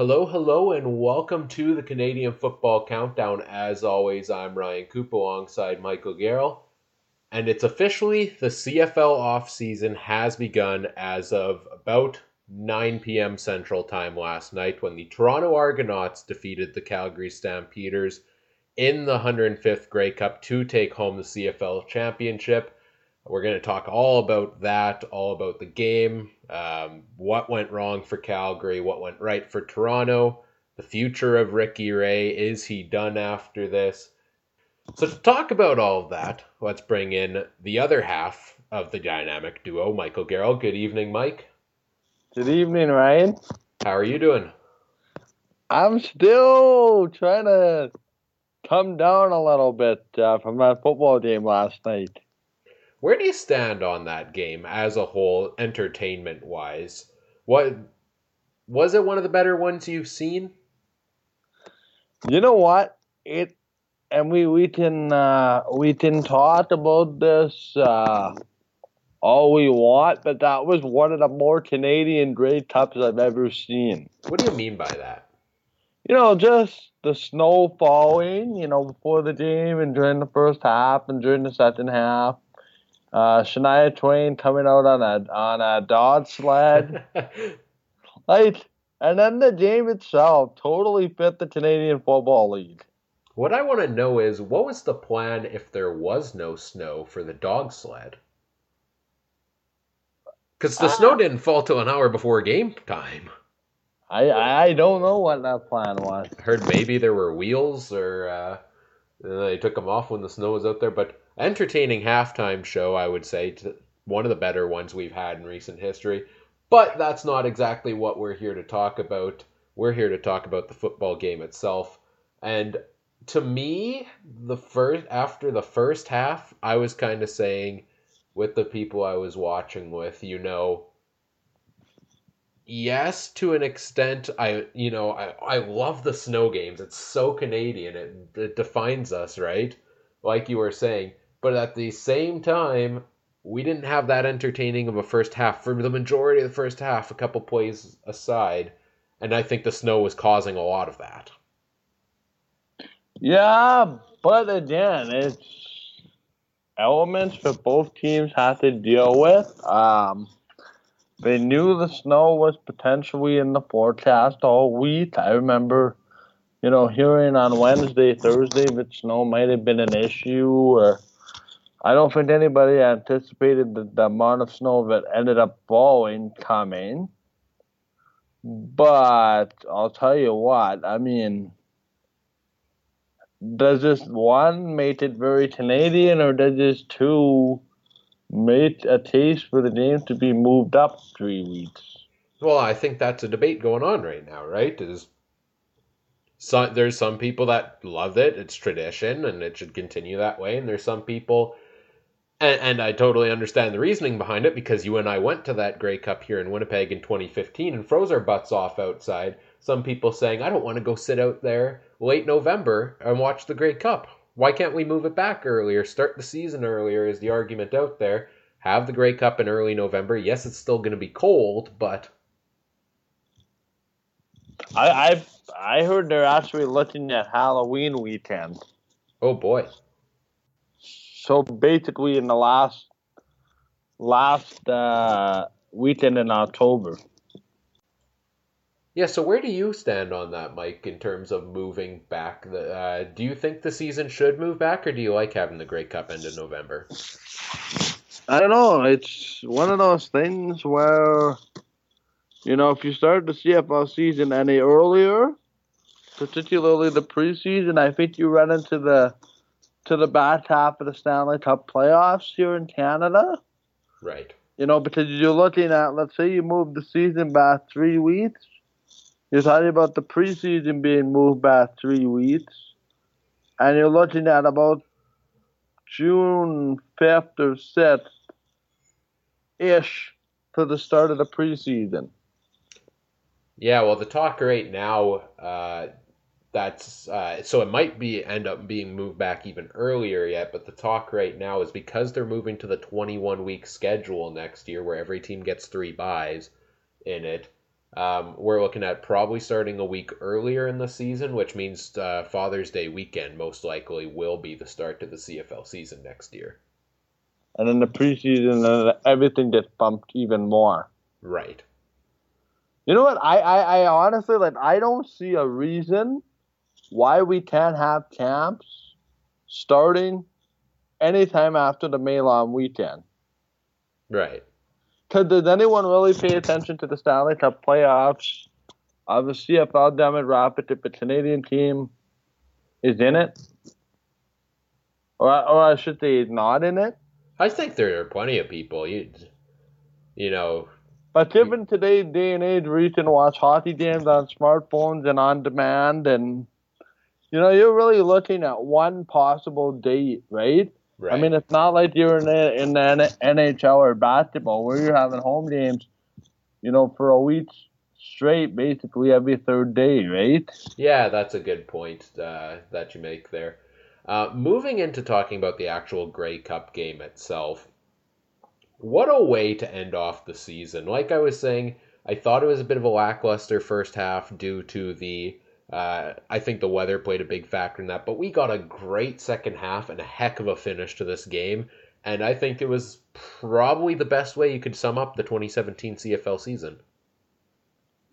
Hello, hello, and welcome to the Canadian Football Countdown. As always, I'm Ryan Coop alongside Michael Garrell. And it's officially the CFL offseason has begun as of about 9 p.m. Central Time last night when the Toronto Argonauts defeated the Calgary Stampeders in the 105th Grey Cup to take home the CFL championship. We're going to talk all about that, all about the game, um, what went wrong for Calgary, what went right for Toronto, the future of Ricky Ray. Is he done after this? So, to talk about all of that, let's bring in the other half of the dynamic duo, Michael Garrell. Good evening, Mike. Good evening, Ryan. How are you doing? I'm still trying to come down a little bit uh, from that football game last night. Where do you stand on that game as a whole, entertainment wise? What was it one of the better ones you've seen? You know what? It and we we can uh, we can talk about this uh, all we want, but that was one of the more Canadian Grey Cups I've ever seen. What do you mean by that? You know, just the snow falling. You know, before the game and during the first half and during the second half. Uh, Shania Twain coming out on a on a dog sled, like, and then the game itself totally fit the Canadian Football League. What I want to know is what was the plan if there was no snow for the dog sled? Because the uh, snow didn't fall till an hour before game time. I I don't know what that plan was. I heard maybe there were wheels or uh, they took them off when the snow was out there, but entertaining halftime show, I would say, one of the better ones we've had in recent history. But that's not exactly what we're here to talk about. We're here to talk about the football game itself. And to me, the first after the first half, I was kind of saying with the people I was watching with, you know, yes, to an extent, I you know I I love the snow games. It's so Canadian. It, it defines us, right? Like you were saying. But at the same time, we didn't have that entertaining of a first half for the majority of the first half, a couple plays aside. And I think the snow was causing a lot of that. Yeah, but again, it's elements that both teams have to deal with. Um, they knew the snow was potentially in the forecast all week. I remember, you know, hearing on Wednesday, Thursday that snow might have been an issue, or I don't think anybody anticipated the, the amount of snow that ended up falling coming. But I'll tell you what, I mean, does this one make it very Canadian, or does this two make a case for the game to be moved up three weeks? Well, I think that's a debate going on right now, right? Is so, there's some people that love it; it's tradition, and it should continue that way. And there's some people, and, and I totally understand the reasoning behind it because you and I went to that Grey Cup here in Winnipeg in 2015 and froze our butts off outside. Some people saying, "I don't want to go sit out there late November and watch the Grey Cup. Why can't we move it back earlier? Start the season earlier is the argument out there. Have the Grey Cup in early November. Yes, it's still going to be cold, but I I've I heard they're actually looking at Halloween weekend. Oh boy. So basically in the last last uh, weekend in October. Yeah, so where do you stand on that, Mike, in terms of moving back? The, uh, do you think the season should move back, or do you like having the Grey Cup end in November? I don't know. It's one of those things where, you know, if you start the CFL season any earlier, particularly the preseason, I think you run into the to the back half of the Stanley Cup playoffs here in Canada. Right. You know, because you're looking at, let's say you move the season back three weeks You're talking about the preseason being moved back three weeks, and you're looking at about June 5th or 6th ish to the start of the preseason. Yeah, well, the talk right now, uh, that's uh, so it might be end up being moved back even earlier yet, but the talk right now is because they're moving to the 21 week schedule next year, where every team gets three byes in it. Um, we're looking at probably starting a week earlier in the season, which means uh, Father's Day weekend most likely will be the start to the CFL season next year. And then the preseason, uh, everything gets bumped even more. Right. You know what? I, I, I honestly like. I don't see a reason why we can't have camps starting anytime after the long weekend. Right. Because does anyone really pay attention to the Stanley Cup playoffs Obviously, I fell the CFL demographic if a Canadian team is in it? Or, or I should say, not in it? I think there are plenty of people. You, you know. But given today's day and age, where you can watch hockey games on smartphones and on demand, and you know, you're really looking at one possible date, right? Right. I mean, it's not like you're in the, in the NHL or basketball where you're having home games, you know, for a week straight, basically every third day, right? Yeah, that's a good point uh, that you make there. Uh, moving into talking about the actual Grey Cup game itself, what a way to end off the season. Like I was saying, I thought it was a bit of a lackluster first half due to the uh, I think the weather played a big factor in that, but we got a great second half and a heck of a finish to this game. And I think it was probably the best way you could sum up the 2017 CFL season.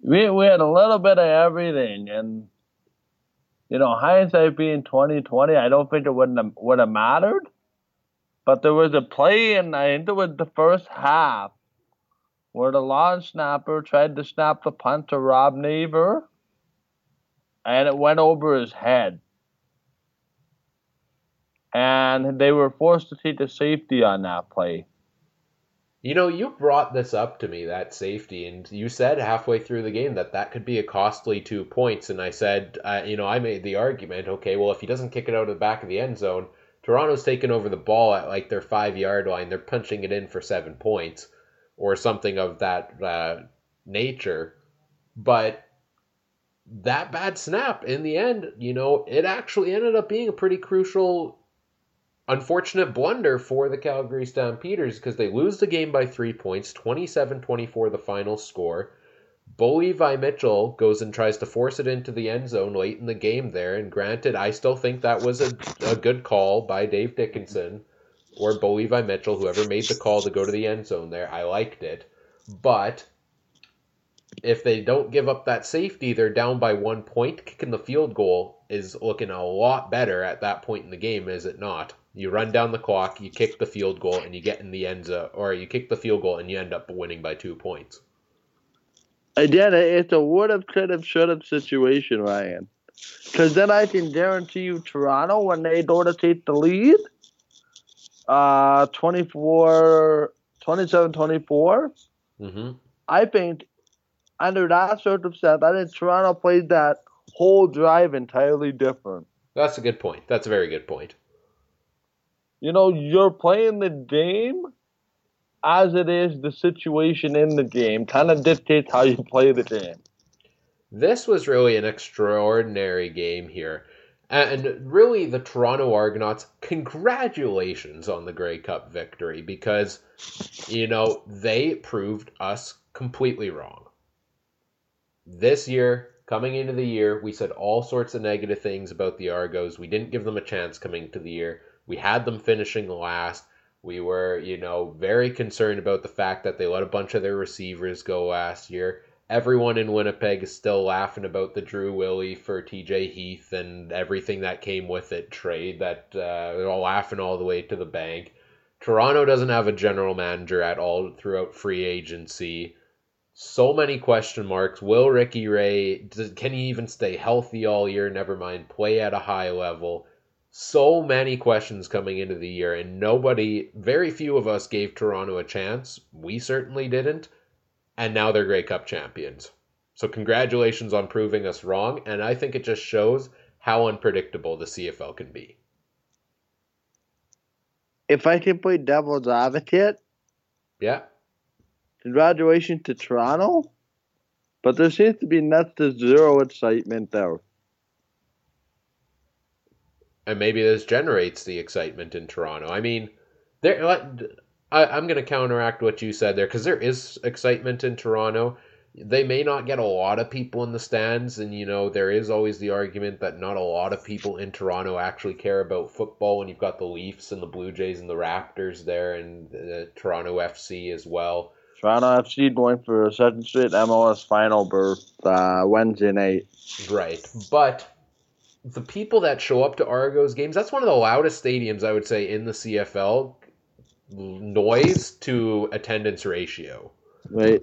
We, we had a little bit of everything, and you know, hindsight being 2020, I don't think it wouldn't have, would have mattered. But there was a play, and I think it was the first half, where the long snapper tried to snap the punt to Rob Maver and it went over his head. And they were forced to take a safety on that play. You know, you brought this up to me, that safety, and you said halfway through the game that that could be a costly two points. And I said, uh, you know, I made the argument, okay, well, if he doesn't kick it out of the back of the end zone, Toronto's taking over the ball at like their five yard line. They're punching it in for seven points or something of that uh, nature. But that bad snap in the end, you know, it actually ended up being a pretty crucial, unfortunate blunder for the Calgary Stampeders because they lose the game by three points, 27 24 the final score. Bo Levi Mitchell goes and tries to force it into the end zone late in the game there. And granted, I still think that was a, a good call by Dave Dickenson or Bo Levi Mitchell, whoever made the call to go to the end zone there. I liked it. But if they don't give up that safety, they're down by one point. Kicking the field goal is looking a lot better at that point in the game, is it not? You run down the clock, you kick the field goal, and you get in the end zone, or you kick the field goal and you end up winning by two points. Again, it's a would have, could have, should have situation, Ryan. Because then I can guarantee you, Toronto, when they go to take the lead, uh, 24, 27 24, mm-hmm. I think under that circumstance, I think Toronto played that whole drive entirely different. That's a good point. That's a very good point. You know, you're playing the game as it is the situation in the game kind of dictates how you play the game. This was really an extraordinary game here. And really, the Toronto Argonauts, congratulations on the Grey Cup victory because, you know, they proved us completely wrong. This year, coming into the year, we said all sorts of negative things about the Argos. We didn't give them a chance coming to the year. We had them finishing last. We were, you know, very concerned about the fact that they let a bunch of their receivers go last year. Everyone in Winnipeg is still laughing about the Drew Willy for TJ Heath and everything that came with it trade that uh, they're all laughing all the way to the bank. Toronto doesn't have a general manager at all throughout free agency so many question marks. Will Ricky Ray does, can he even stay healthy all year? Never mind play at a high level. So many questions coming into the year, and nobody, very few of us gave Toronto a chance. We certainly didn't, and now they're Grey Cup champions. So congratulations on proving us wrong, and I think it just shows how unpredictable the CFL can be. If I can play devil's advocate, Yeah. Congratulations to Toronto, but there seems to be net to zero excitement there. and maybe this generates the excitement in Toronto. I mean, there. I, I'm going to counteract what you said there because there is excitement in Toronto. They may not get a lot of people in the stands, and you know there is always the argument that not a lot of people in Toronto actually care about football. When you've got the Leafs and the Blue Jays and the Raptors there, and the Toronto FC as well. Toronto FC going for a second straight MLS final berth uh, Wednesday night. Right, but the people that show up to Argos games, that's one of the loudest stadiums I would say in the CFL. Noise to attendance ratio. Right.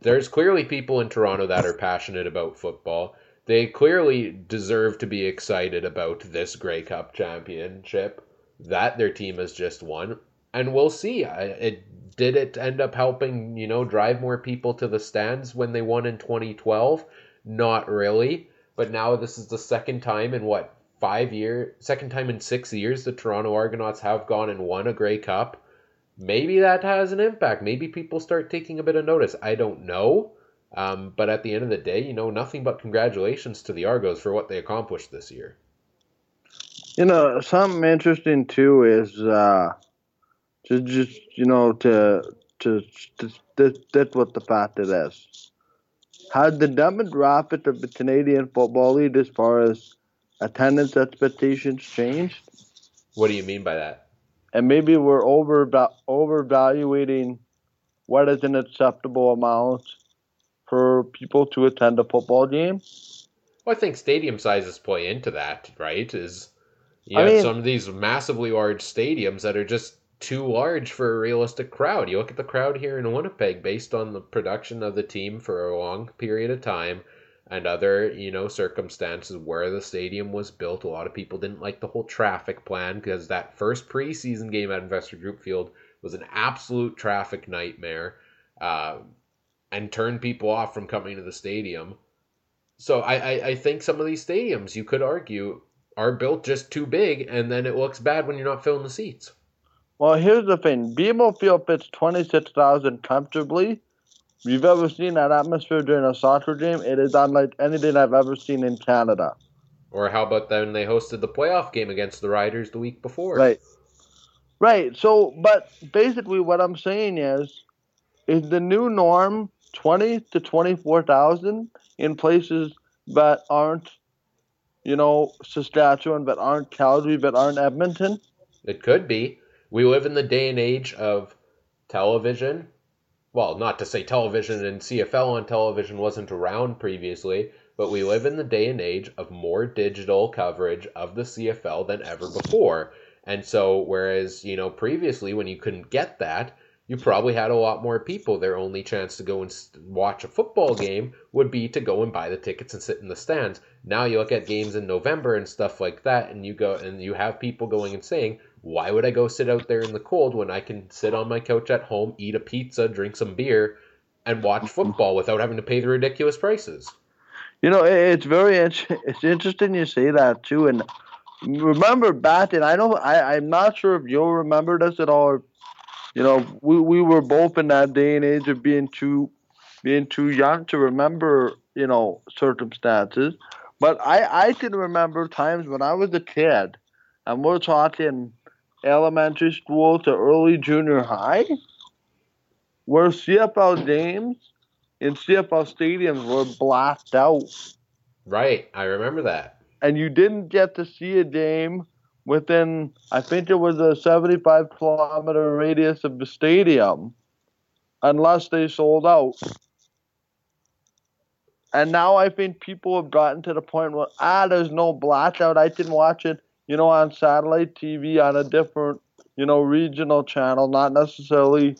There's clearly people in Toronto that are passionate about football. They clearly deserve to be excited about this Grey Cup championship that their team has just won. And we'll see. It did it end up helping, you know, drive more people to the stands when they won in 2012? Not really. But now this is the second time in what five years, second time in six years, the Toronto Argonauts have gone and won a Grey Cup. Maybe that has an impact. Maybe people start taking a bit of notice. I don't know. Um, but at the end of the day, you know, nothing but congratulations to the Argos for what they accomplished this year. You know, something interesting too is uh, to just you know to to, to, that's what the fact it is. Has the demographic of the Canadian Football League as far as attendance expectations changed? What do you mean by that? And maybe we're over overvaluating what is an acceptable amount for people to attend a football game. Well, I think stadium sizes play into that, right? Is you I have mean- some of these massively large stadiums that are just too large for a realistic crowd. You look at the crowd here in Winnipeg based on the production of the team for a long period of time and other, you know, circumstances where the stadium was built. A lot of people didn't like the whole traffic plan because that first preseason game at Investors Group Field was an absolute traffic nightmare uh, and turned people off from coming to the stadium. So I, I, I think some of these stadiums, you could argue, are built just too big, and then it looks bad when you're not filling the seats. Well, here's the thing: BMO Field fits twenty six thousand comfortably. If you've ever seen that atmosphere during a soccer game, it is unlike anything I've ever seen in Canada. Or how about then they hosted the playoff game against the Riders the week before? Right. Right. So, but basically, what I'm saying is, is the new norm twenty to twenty four thousand in places that aren't, you know, Saskatchewan, but aren't Calgary, but aren't Edmonton. It could be. We live in the day and age of television. Well, not to say television and CFL on television wasn't around previously, but we live in the day and age of more digital coverage of the CFL than ever before. And so, whereas, you know, previously when you couldn't get that, you probably had a lot more people. Their only chance to go and watch a football game would be to go and buy the tickets and sit in the stands. Now you look at games in November and stuff like that, and you go and you have people going and saying, "Why would I go sit out there in the cold when I can sit on my couch at home, eat a pizza, drink some beer, and watch mm-hmm. football without having to pay the ridiculous prices?" You know, it's very it's interesting you say that too. And remember back and I know I I'm not sure if you'll remember this at all. You know, we we were both in that day and age of being too being too young to remember you know circumstances. But I I can remember times when I was a kid, and we're talking elementary school to early junior high, where CFL games in CFL stadiums were blacked out Right, I remember that. and you didn't get to see a game within I think it was a 75 kilometer radius of the stadium unless they sold out. And now I think people have gotten to the point where ah there's no blackout. I can watch it, you know, on satellite TV on a different, you know, regional channel, not necessarily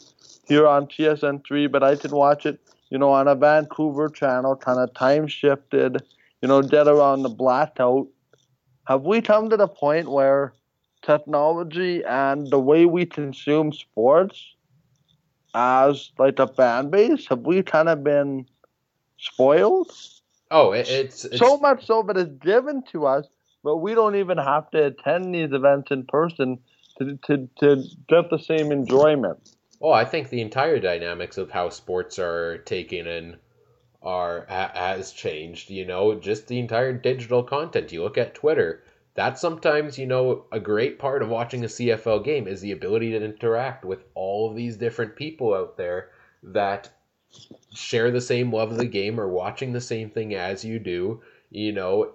here on TSN3, but I can watch it, you know, on a Vancouver channel, kind of time shifted you know, dead around the blackout. Have we come to the point where technology and the way we consume sports as like a fan base, have we kind of been spoiled. Oh, it, it's, it's so much so that it's given to us, but we don't even have to attend these events in person to to, to get the same enjoyment. Oh, I think the entire dynamics of how sports are taken in are has changed. You know, just the entire digital content. You look at Twitter. That's sometimes you know a great part of watching a CFL game is the ability to interact with all of these different people out there that share the same love of the game or watching the same thing as you do. You know,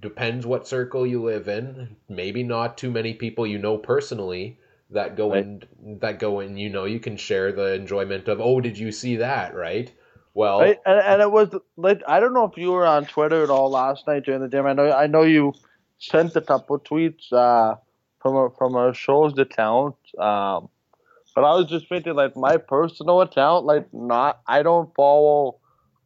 depends what circle you live in. Maybe not too many people you know personally that go Right. in that go in. You know, you can share the enjoyment of oh, did you see that? Right. Well, Right? And, and it was like I don't know if you were on Twitter at all last night during the game. I know I know you sent a couple tweets uh, from a, from our show's account. Um, but I was just thinking like my personal account, like not I don't follow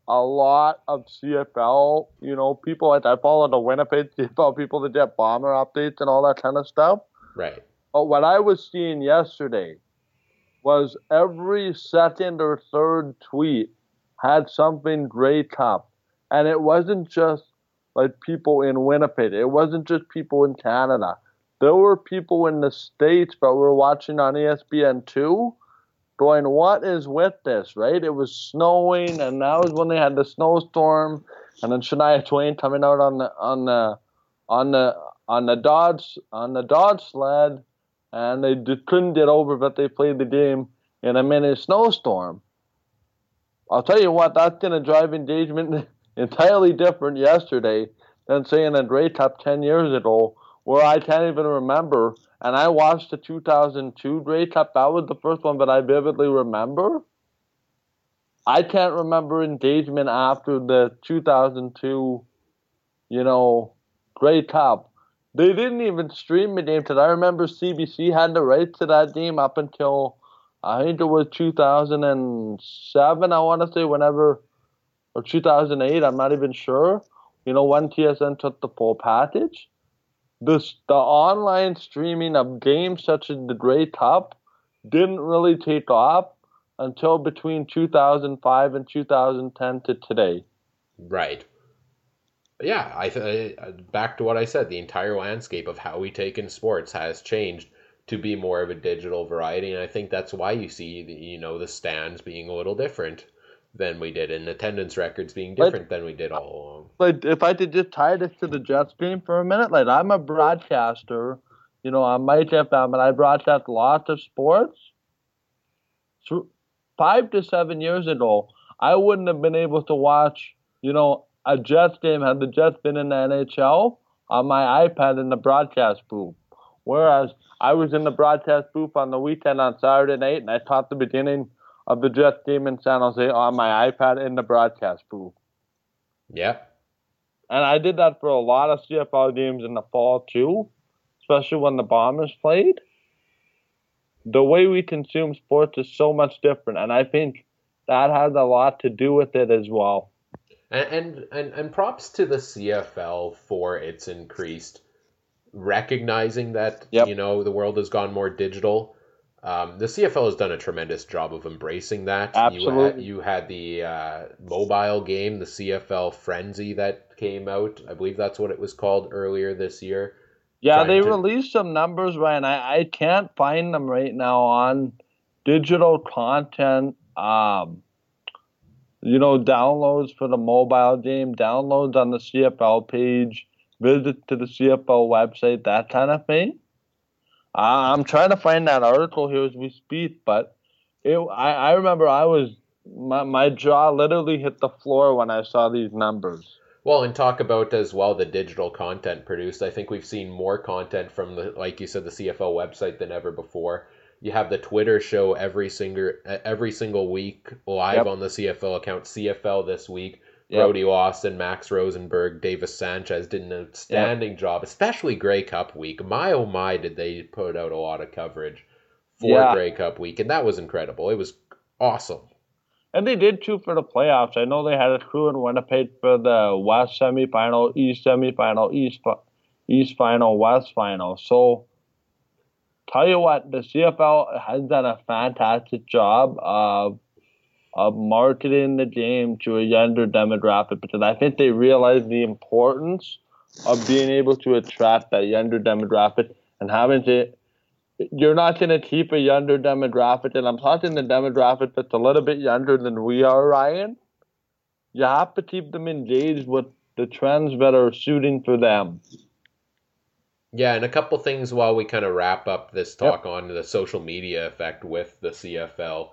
a lot of CFL, you know, people like I follow the Winnipeg CFL people that get bomber updates and all that kind of stuff. right. But what I was seeing yesterday was every second or third tweet had something Grey Cup. And it wasn't just like people in Winnipeg, it wasn't just people in Canada. There were people in the States that were watching on E ESPN2 going, What is with this? Right? It was snowing, and that was when they had the snowstorm. And then Shania Twain coming out on the on the on the on the Dodge on the dog sled, and they couldn't get over but they played the game in a mini snowstorm. I'll tell you what, that's going to drive engagement entirely different yesterday than saying a Grey 10 years ago, where I can't even remember. And I watched the 2002 Grey Cup. That was the first one that I vividly remember. I can't remember engagement after the 2002, you know, Grey Cup. They didn't even stream the game because I remember CBC had the rights to that game up until I think it was 2007. I want to say whenever or 2008. I'm not even sure. You know when TSN took the full package. This the online streaming of games such as the Grey Cup didn't really take off until between 2005 and 2010 to today. Right. Yeah, I th- back to what I said. The entire landscape of how we take in sports has changed to be more of a digital variety, and I think that's why you see the, you know the stands being a little different than we did, and attendance records being But- different than we did all along. like if I could just tie this to the Jets game for a minute, like I'm a broadcaster, you know, on Mike FM, and I broadcast lots of sports. So five to seven years ago, I wouldn't have been able to watch, you know, a Jets game had the Jets been in the NHL on my iPad in the broadcast booth. Whereas I was in the broadcast booth on the weekend on Saturday night, and I caught the beginning of the Jets game in San Jose on my iPad in the broadcast booth. Yeah, And I did that for a lot of CFL games in the fall too, especially when the Bombers played. The way we consume sports is so much different, and I think that has a lot to do with it as well. and and and, and props to the CFL for its increased recognizing that Yep. you know the world has gone more digital. Um, the CFL has done a tremendous job of embracing that. You had, Absolutely. you had the uh, mobile game, the CFL Frenzy that came out. I believe that's what it was called earlier this year. Yeah, they to- released some numbers, Ryan. I, I can't find them right now on digital content. Um, you know, downloads for the mobile game, downloads on the CFL page, visit to the CFL website, that kind of thing. Uh, I'm trying to find that article here as we speak, but it, I, I remember I was my, my jaw literally hit the floor when I saw these numbers. Well, and talk about as well the digital content produced. I think we've seen more content from the, like you said, the CFL website than ever before. You have the Twitter show every single every single week live Yep. on the CFL account. CFL this week. Yep. Brodie Lawson, Max Rosenberg, Davis Sanchez did an outstanding job, especially Grey Cup week. My oh my, did they put out a lot of coverage for Yeah. Grey Cup week, and that was incredible. It was awesome. And they did too for the playoffs. I know they had a crew in Winnipeg for the West semifinal, East semifinal, East East final, West final. So, tell you what, the CFL has done a fantastic job of of marketing the game to a younger demographic because I think they realize the importance of being able to attract that younger demographic and having to. You're not going to keep a younger demographic, and I'm talking the demographic that's a little bit younger than we are, Ryan. You have to keep them engaged with the trends that are suiting for them. Yeah, and a couple things while we kind of wrap up this talk yep. on the social media effect with the CFL.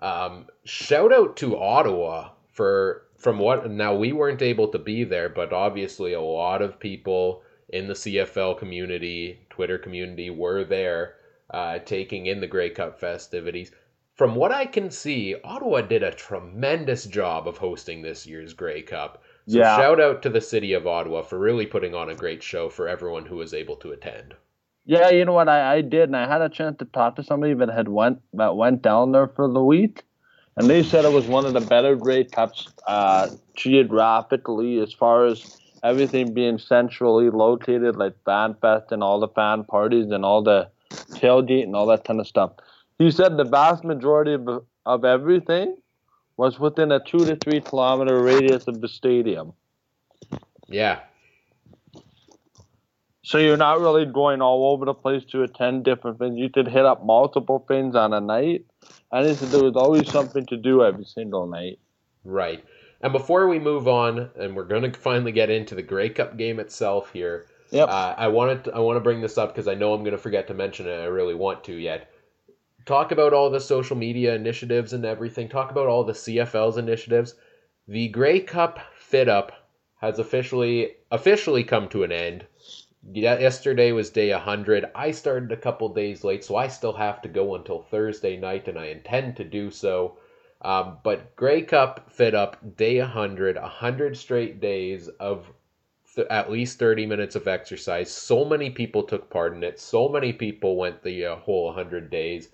Um, shout out to Ottawa for from what now we weren't able to be there, but obviously a lot of people in the CFL community, Twitter community, were there uh, taking in the Grey Cup festivities. From what I can see, Ottawa did a tremendous job of hosting this year's Grey Cup. So yeah. shout out to the city of Ottawa for really putting on a great show for everyone who was able to attend. Yeah, you know what I, I did, and I had a chance to talk to somebody that had went that went down there for the week, and they said it was one of the better Grey Cups uh, geographically as far as everything being centrally located, like fan fest and all the fan parties and all the tailgate and all that kind of stuff. He said the vast majority of, of everything was within a two to three kilometer radius of the stadium. Yeah, so you're not really going all over the place to attend different things. You could hit up multiple things on a night. And there was always something to do every single night. Right. And before we move on, and we're going to finally get into the Grey Cup game itself here. Yep. Uh, I wanted to, I want to bring this up because I know I'm going to forget to mention it. I really want to yet. Talk about all the social media initiatives and everything. Talk about all the CFL's initiatives. The Grey Cup Fit Up has officially officially come to an end yesterday was day 100. I started a couple days late, so I still have to go until Thursday night, and I intend to do so. Um, but Grey Cup fit up day 100, 100 straight days of th- at least 30 minutes of exercise. So many people took part in it. So many people went the uh, whole 100 days.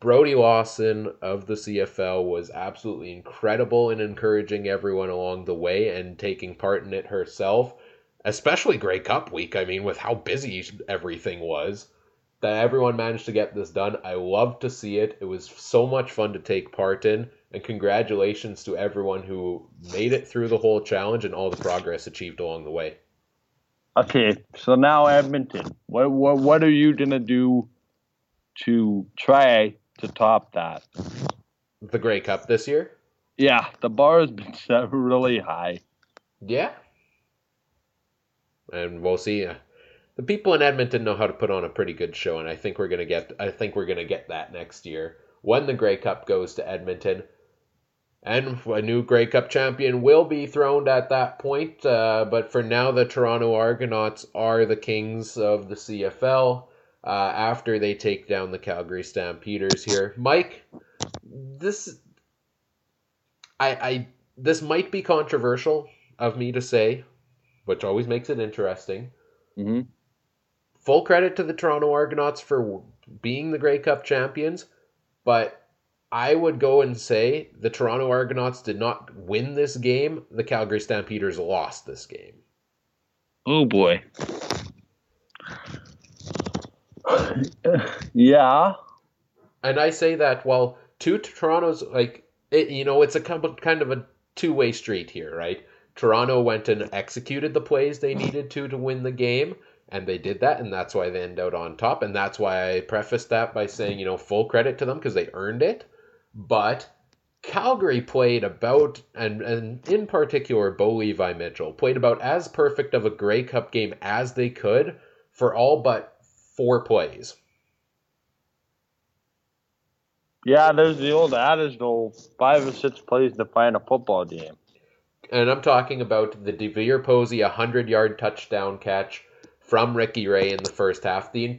Brodie Lawson of the CFL was absolutely incredible in encouraging everyone along the way and taking part in it herself especially Grey Cup week. I mean, with how busy everything was, that everyone managed to get this done. I love to see it. It was so much fun to take part in, and congratulations to everyone who made it through the whole challenge and all the progress achieved along the way. Okay, so now Edmonton, what what what are you gonna do to try to top that? The Grey Cup this year? Yeah, the bar has been set really high. Yeah, and we'll see. The people in Edmonton know how to put on a pretty good show, and I think we're gonna get. I think we're gonna get that next year when the Grey Cup goes to Edmonton, and a new Grey Cup champion will be throned at that point. Uh, but for now, the Toronto Argonauts are the kings of the CFL. Uh, after they take down the Calgary Stampeders here, Mike, this I I this might be controversial of me to say, which always makes it interesting. Mm-hmm. Full credit to the Toronto Argonauts for being the Grey Cup champions, but I would go and say the Toronto Argonauts did not win this game. The Calgary Stampeders lost this game. Oh boy. yeah. And I say that well, two Toronto's like it, you know, it's a kind of a two-way street here, right? Toronto went and executed the plays they needed to to win the game, and they did that, and that's why they end out on top. And that's why I prefaced that by saying, you know, full credit to them because they earned it. But Calgary played about, and, and in particular, Bo Levi Mitchell played about as perfect of a Grey Cup game as they could for all but four plays. Yeah, there's the old adage though, five or six plays to find a football game and I'm talking about the DeVier Posey 100 yard touchdown catch from Ricky Ray in the first half. The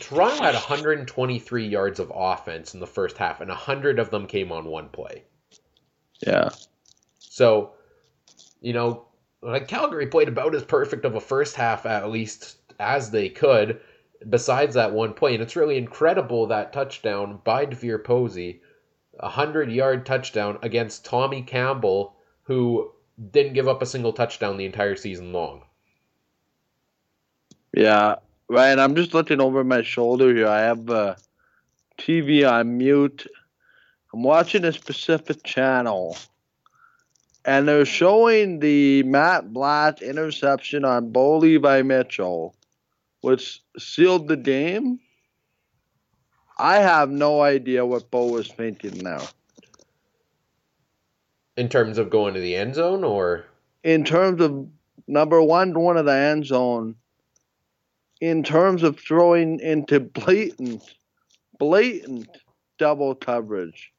Toronto had 123 yards of offense in the first half, and 100 of them came on one play. Yeah. So, you know, like Calgary played about as perfect of a first half, at least as they could, besides that one play. And it's really incredible that touchdown by DeVier Posey, a 100 yard touchdown against Tommy Campbell who didn't give up a single touchdown the entire season long. Yeah, Ryan, I'm just looking over my shoulder here. I have a TV on mute. I'm watching a specific channel, and they're showing the Matt Black interception on Bo Levi Mitchell, which sealed the game. I have no idea what Bo was thinking now. In terms of going to the end zone, or In terms of number one, going to the end zone, in terms of throwing into blatant, blatant double coverage.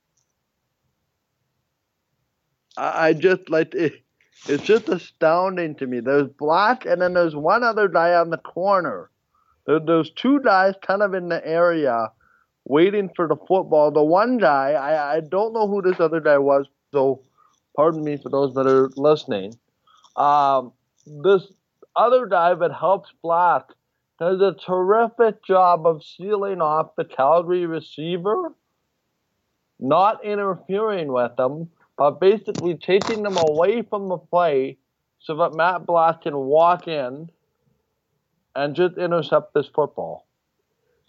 I, I just like it, it's just astounding to me. There's Black, and then there's one other guy on the corner. There, there's two guys kind of in the area waiting for the football. The one guy, I, I don't know who this other guy was, so pardon me for those that are listening. Um, this other guy that helps Black does a terrific job of sealing off the Calgary receiver, not interfering with them, but basically taking them away from the play so that Matt Black can walk in and just intercept this football.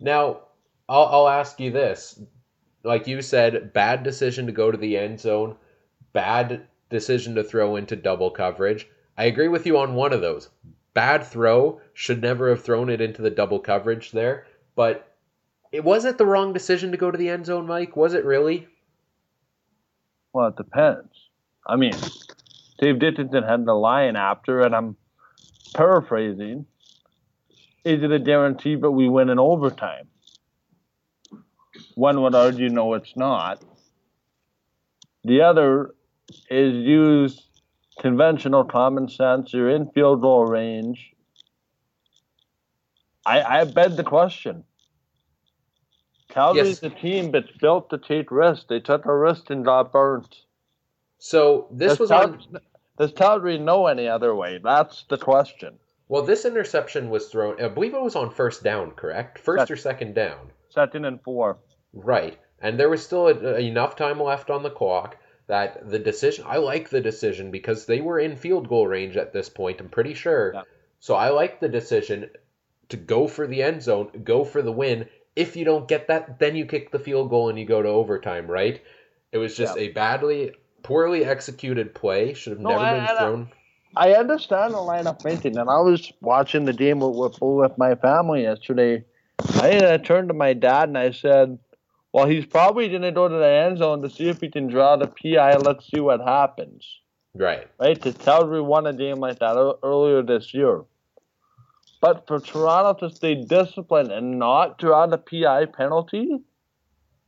now I'll, I'll ask you this: like you said, bad decision to go to the end zone, bad decision to throw into double coverage. I agree with you on one of those. Bad throw should never have thrown it into the double coverage there, but it was it the wrong decision to go to the end zone, Mike. Was it really? Well, it depends. I mean, Dave Dickenson had the lion after, and I'm paraphrasing. Is it a guarantee that we win in overtime? One would argue, no, it's not. The other is use conventional common sense. You're in field goal range. I, I beg the question. Calgary's Yes. a team that's built to take risks. They took a risk and got burnt. So this Does was Cal- on. Does Calgary know any other way? That's the question. Well, this interception was thrown. I believe it was on first down, correct? First or second down. Second and four. Right. And there was still a, enough time left on the clock that the decision. I like the decision because they were in field goal range at this point. I'm pretty sure. Yeah. So I like the decision to go for the end zone, go for the win. If you don't get that, then you kick the field goal and you go to overtime. Right. It was just a badly, poorly executed play. Should have No, never I- been I- thrown. I understand the line of thinking, and I was watching the game with, with, with my family yesterday. I, I turned to my dad and I said, Well, he's probably going to go to the end zone to see if he can draw the PI. Let's see what happens. Right. Right? The Calgary won a game like that earlier this year. But for Toronto to stay disciplined and not draw the PI penalty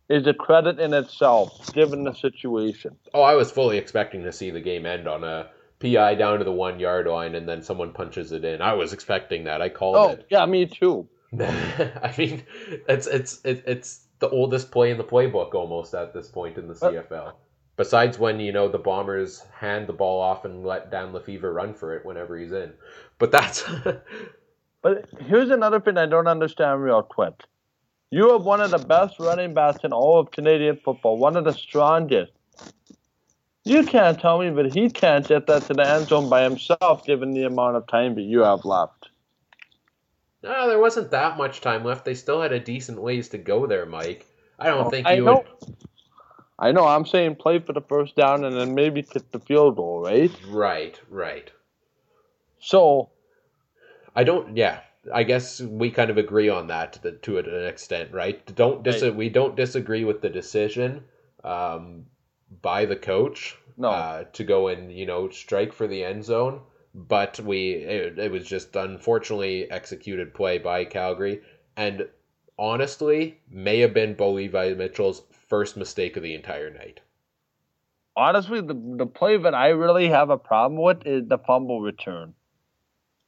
is a credit in itself, given the situation. Oh, I was fully expecting to see the game end on a PI down to the one yard line and then someone punches it in. I was expecting that. I called Oh, it. yeah, me too. I mean, it's it's it, it's the oldest play in the playbook almost at this point in the CFL. Besides when you know the Bombers hand the ball off and let Dan LeFevour run for it whenever he's in, but that's But here's another thing I don't understand real quick. You have one of the best running backs in all of Canadian football, one of the strongest. You can't tell me that he can't get that to the end zone by himself, given the amount of time that you have left. No, there wasn't that much time left. They still had a decent ways to go there, Mike. I don't think I you know. would. I know. I'm saying play for the first down and then maybe kick the field goal, right? Right, right. So I don't. Yeah, I guess we kind of agree on that to, the, to an extent, right? Don't dis- Right. We don't disagree with the decision um, by the coach no, uh, to go and you know strike for the end zone, but we it, it was just unfortunately executed play by Calgary, and honestly may have been Bo Levi Mitchell's first mistake of the entire night. honestly, the the play that I really have a problem with is the fumble return.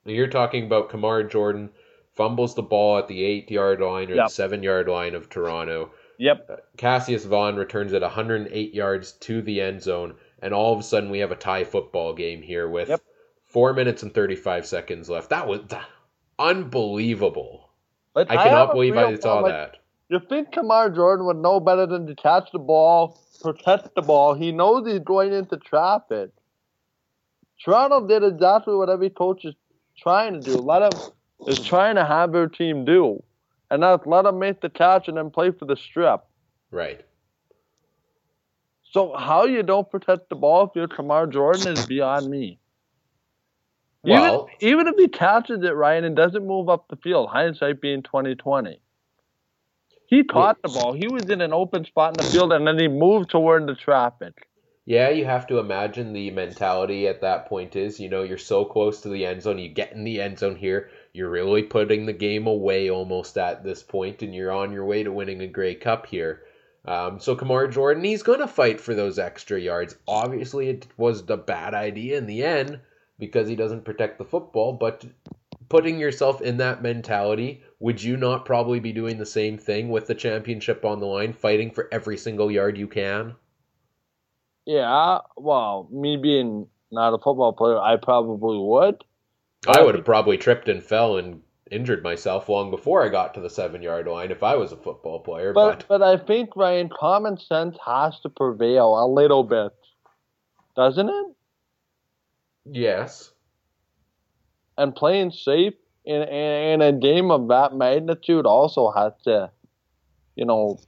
You're talking about Kamar Jorden fumbles the ball at the eight yard line or Yep. the seven yard line of Toronto. Yep. Uh, Cassius Vaughn returns it 108 yards to the end zone, and all of a sudden we have a tie football game here with Yep. Four minutes and 35 seconds left. That was unbelievable. But I cannot a believe I saw problem- that. You think Kamar Jorden would know better than to catch the ball, protect the ball? He knows he's going into traffic. Toronto did exactly what every coach is trying to do. Let him is trying to have their team do, and that's let him make the catch and then play for the strip. Right. So how you don't protect the ball if you're Kamar Jorden is beyond me. Well- even, even if he catches it, Ryan, and doesn't move up the field, hindsight being twenty twenty. He caught the ball. He was in an open spot in the field, and then he moved toward the traffic. Yeah, you have to imagine the mentality at that point is, you know, you're so close to the end zone, you get in the end zone here, you're really putting the game away almost at this point, and you're on your way to winning a Grey Cup here. Um, so Kamar Jorden, he's going to fight for those extra yards. Obviously, it was a bad idea in the end because he doesn't protect the football, but putting yourself in that mentality, would you not probably be doing the same thing with the championship on the line, fighting for every single yard you can? Yeah, well, me being not a football player, I probably would. I would have probably tripped and fell and injured myself long before I got to the seven yard line if I was a football player. But But, but I think Ryan, common sense has to prevail a little bit, doesn't it? Yes, And playing safe in, in in a game of that magnitude also has to, you know,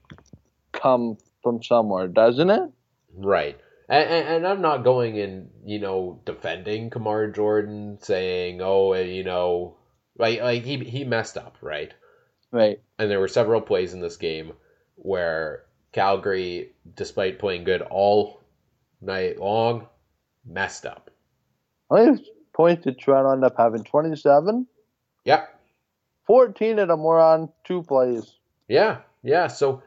come from somewhere, doesn't it? right. And, and, and I'm not going in, you know, defending Kamar Jorden, saying, oh, uh, you know, like like he he messed up, right? Right. And there were several plays in this game where Calgary, despite playing good all night long, messed up. I think points that Toronto ended up having 27. Yeah. 14 of them were on two plays. Yeah, yeah. So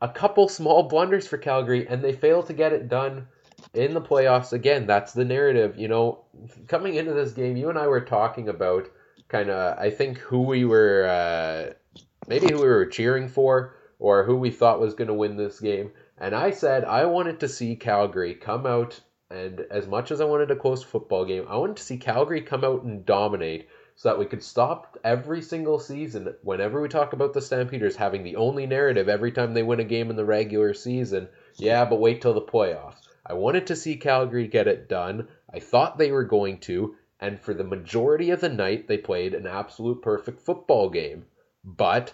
a couple small blunders for Calgary, and they fail to get it done in the playoffs. Again, that's the narrative. You know, coming into this game, you and I were talking about kind of, I think, who we were, uh, maybe who we were cheering for, or who we thought was going to win this game. And I said I wanted to see Calgary come out, and as much as I wanted a close football game, I wanted to see Calgary come out and dominate so that we could stop every single season whenever we talk about the Stampeders having the only narrative every time they win a game in the regular season. Yeah, but wait till the playoffs. I wanted to see Calgary get it done. I thought they were going to, and for the majority of the night, they played an absolute perfect football game. But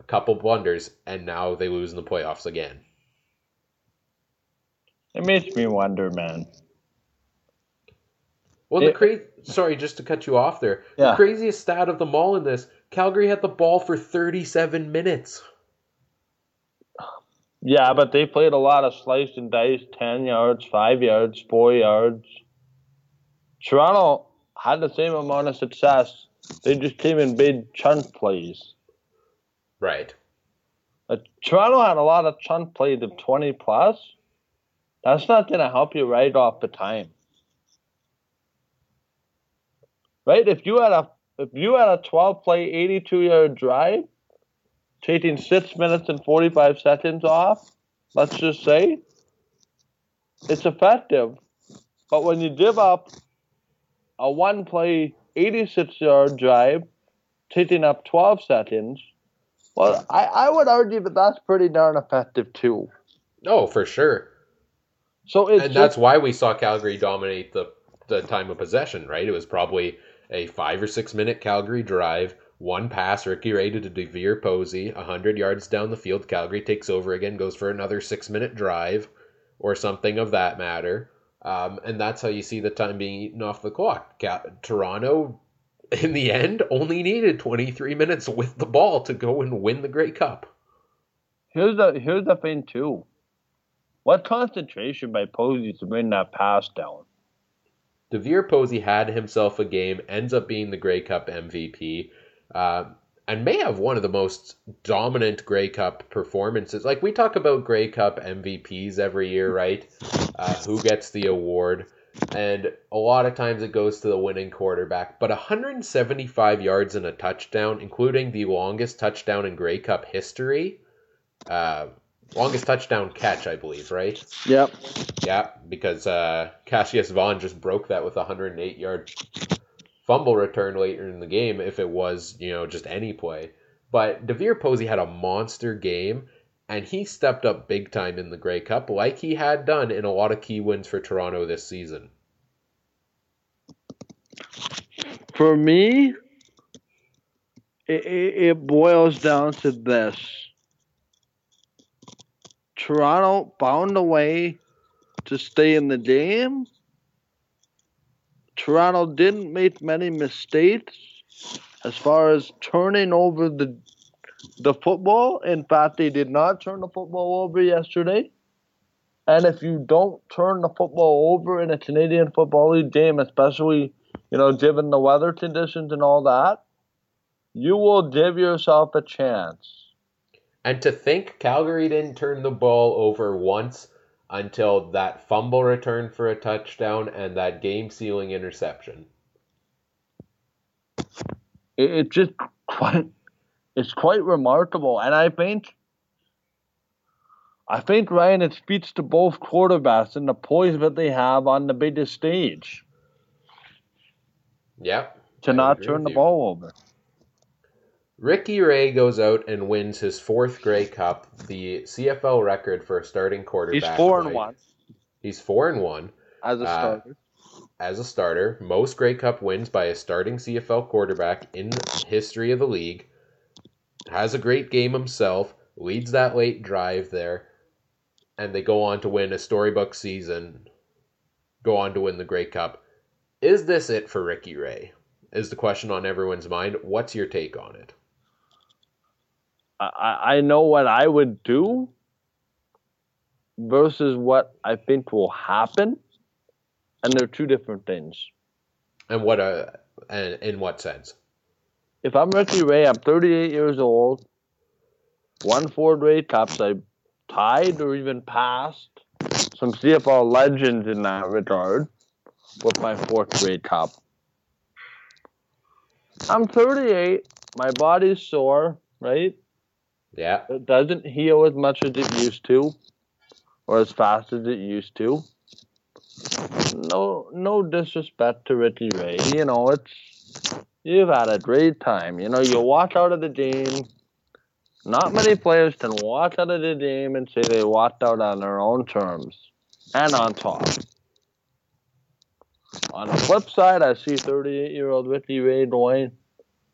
a couple blunders, and now they lose in the playoffs again. It makes me wonder, man. Well, the crazy. Sorry, just to cut you off there. The Yeah. craziest stat of them all in this: Calgary had the ball for 37 minutes. Yeah, but they played a lot of slice and dice 10 yards, 5 yards, 4 yards. Toronto had the same amount of success. They just came in big chunk plays. Right. But Toronto had a lot of chunk plays of 20 plus. That's not going to help you right off the time. Right? If you had a if you had a 12 play 82 yard drive, taking 6 minutes and 45 seconds off, let's just say, it's effective. But when you give up a one play 86 yard drive, taking up 12 seconds, well, I, I would argue that that's pretty darn effective too. Oh, for sure. So it's and just, that's why we saw Calgary dominate the the time of possession. Right. It was probably a five or six minute Calgary drive. One pass, Ricky Ray to DeVier Posey, 100 yards down the field. Calgary takes over again, goes for another six minute drive or something of that matter. Um, and that's how you see the time being eaten off the clock. Ca- Toronto, in the end, only needed 23 minutes with the ball to go and win the Grey Cup. here's the here's the thing too. What concentration by Posey to bring that pass down? DeVier Posey had himself a game, ends up being the Grey Cup MVP, uh, and may have one of the most dominant Grey Cup performances. Like we talk about Grey Cup MVPs every year, right? Uh, who gets the award? And a lot of times it goes to the winning quarterback. But 175 yards and a touchdown, including the longest touchdown in Grey Cup history. Uh, longest touchdown catch, I believe, right? Yep. Yeah, because uh, Cassius Vaughn just broke that with a 108 yard fumble return later in the game if it was, you know, just any play. But DeVier Posey had a monster game, and he stepped up big time in the Grey Cup, like he had done in a lot of key wins for Toronto this season. For me, it, it, it boils down to this. Toronto found a way to stay in the game. Toronto didn't make many mistakes as far as turning over the the football. In fact, they did not turn the football over yesterday. And if you don't turn the football over in a Canadian Football League game, especially, you know, given the weather conditions and all that, you will give yourself a chance. And to think Calgary didn't turn the ball over once until that fumble return for a touchdown and that game sealing interception. It, it just quite it's quite remarkable. And I think I think Ryan it speaks to both quarterbacks and the poise that they have on the biggest stage. Yep. To I not turn the you. ball over. Ricky Ray goes out and wins his fourth Grey Cup, the CFL record for a starting quarterback. He's four and one He's four and one as a Uh, starter. as a starter. Most Grey Cup wins by a starting CFL quarterback in the history of the league. Has a great game himself. Leads that late drive there, and they go on to win a storybook season. Go on to win the Grey Cup. Is this it for Ricky Ray? Is the question on everyone's mind. What's your take on it? I, I I know what I would do versus what I think will happen. And they're two different things. And what uh and in what sense? If I'm Ricky Ray, I'm 38 years old, won four Grey Cups. I tied or even passed some CFL legends in that regard with my fourth Grey Cup. I'm 38. My body's sore, right? Yeah. It doesn't heal as much as it used to, or as fast as it used to. No, no disrespect to Ricky Ray. You know, it's you've had a great time. You know, you walk out of the game. Not many players can walk out of the game and say they walked out on their own terms and on top. On the flip side, I see 38 year old Ricky Ray going,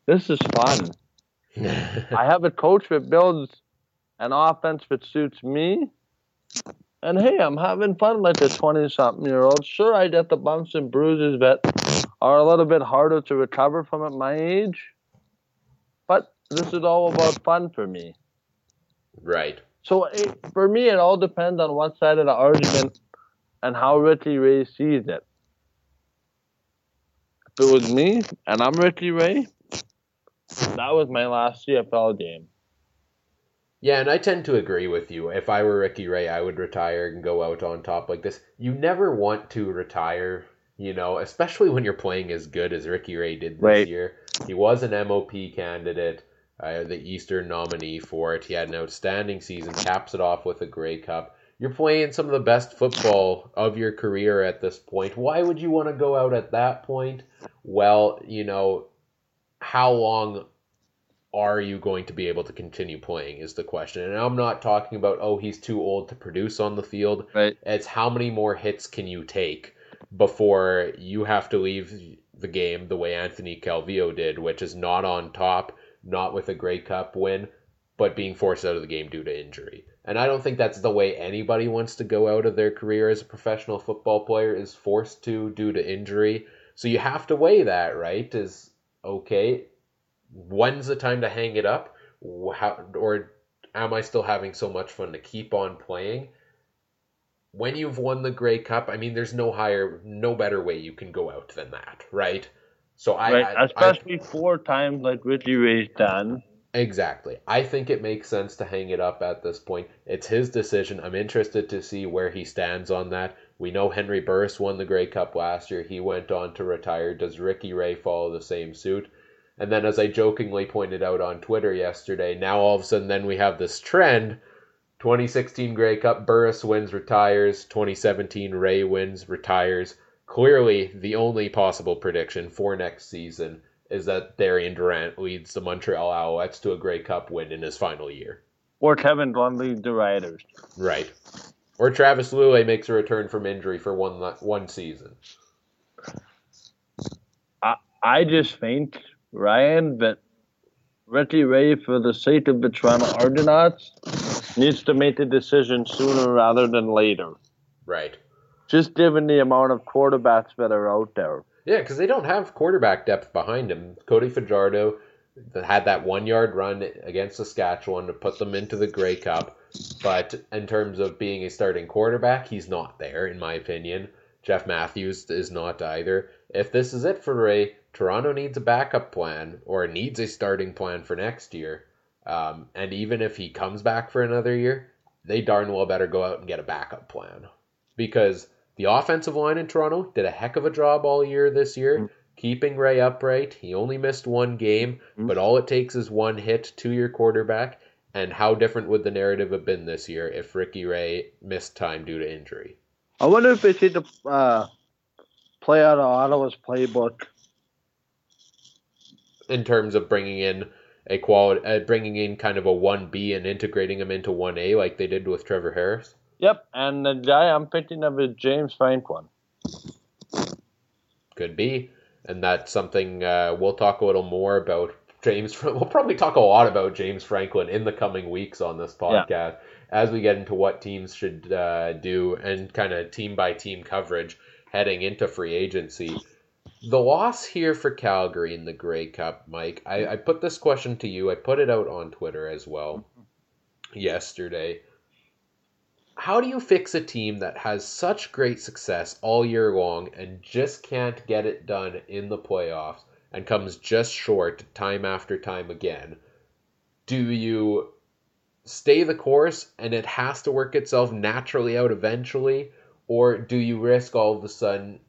This is fun. I have a coach that builds an offense that suits me. And hey, I'm having fun like a 20 something year old. Sure, I get the bumps and bruises that are a little bit harder to recover from at my age. But this is all about fun for me. right. So it, for me, it all depends on what side of the argument and how Ricky Ray sees it. If it was me and I'm Ricky Ray, that was my last CFL game. Yeah, and I tend to agree with you. If I were Ricky Ray, I would retire and go out on top like this. You never want to retire, you know, especially when you're playing as good as Ricky Ray did this Right. year. He was an MOP candidate, uh, the Eastern nominee for it. He had an outstanding season, caps it off with a Grey Cup. You're playing some of the best football of your career at this point. Why would you want to go out at that point? Well, you know, how long are you going to be able to continue playing is the question. And I'm not talking about oh he's too old to produce on the field. Right. It's how many more hits can you take before you have to leave the game the way Anthony Calvillo did, which is not on top, not with a Grey Cup win, but being forced out of the game due to injury. And I don't think that's the way anybody wants to go out of their career as a professional football player is forced to due to injury. So you have to weigh that, right? Is okay, when's the time to hang it up? How, or am I still having so much fun to keep on playing? When you've won the Grey Cup, I mean, there's no higher, no better way you can go out than that, right? So I, Right. I, I Especially four times like Ricky Ray's done. Exactly. I think it makes sense to hang it up at this point. It's his decision. I'm interested to see where he stands on that. We know Henry Burris won the Grey Cup last year. He went on to retire. Does Ricky Ray follow the same suit? And then, as I jokingly pointed out on Twitter yesterday, now all of a sudden, then we have this trend 2016 Grey Cup, Burris wins, retires. 2017 Ray wins, retires. Clearly, the only possible prediction for next season is that Darian Durant leads the Montreal Alouettes to a Grey Cup win in his final year. Or Kevin Glenn leads the Riders. Right. Or Travis Lulay makes a return from injury for one one season. I I just think, Ryan, that Ricky Ray, for the sake of the Toronto Argonauts, needs to make the decision sooner rather than later. Right. Just given the amount of quarterbacks that are out there. Yeah, because they don't have quarterback depth behind him. Cody Fajardo had that one yard run against Saskatchewan to put them into the Grey Cup, but in terms of being a starting quarterback, he's not there, in my opinion. Jeff Matthews is not either. If this is it for Ray, Toronto needs a backup plan or needs a starting plan for next year. Um, and even if he comes back for another year, they darn well better go out and get a backup plan because the offensive line in Toronto did a heck of a job all year this year. Mm-hmm. Keeping Ray upright. He only missed one game, mm-hmm. but all it takes is one hit to your quarterback. And how different would the narrative have been this year if Ricky Ray missed time due to injury? I wonder if they need to uh, play out of Ottawa's playbook in terms of bringing in a quality, uh, bringing in kind of a one B and integrating him into one A like they did with Trevor Harris. Yep, and the guy I'm thinking of is James Franklin. Could be, and that's something uh, we'll talk a little more about. James, we'll probably talk a lot about James Franklin in the coming weeks on this podcast yeah. as we get into what teams should uh, do and kind of team by team coverage heading into free agency. The loss here for Calgary in the Grey Cup, Mike. I, I put this question to you. I put it out on Twitter as well yesterday how do you fix a team that has such great success all year long and just can't get it done in the playoffs and comes just short time after time again? Do you stay the course and it has to work itself naturally out eventually? Or do you risk all of a sudden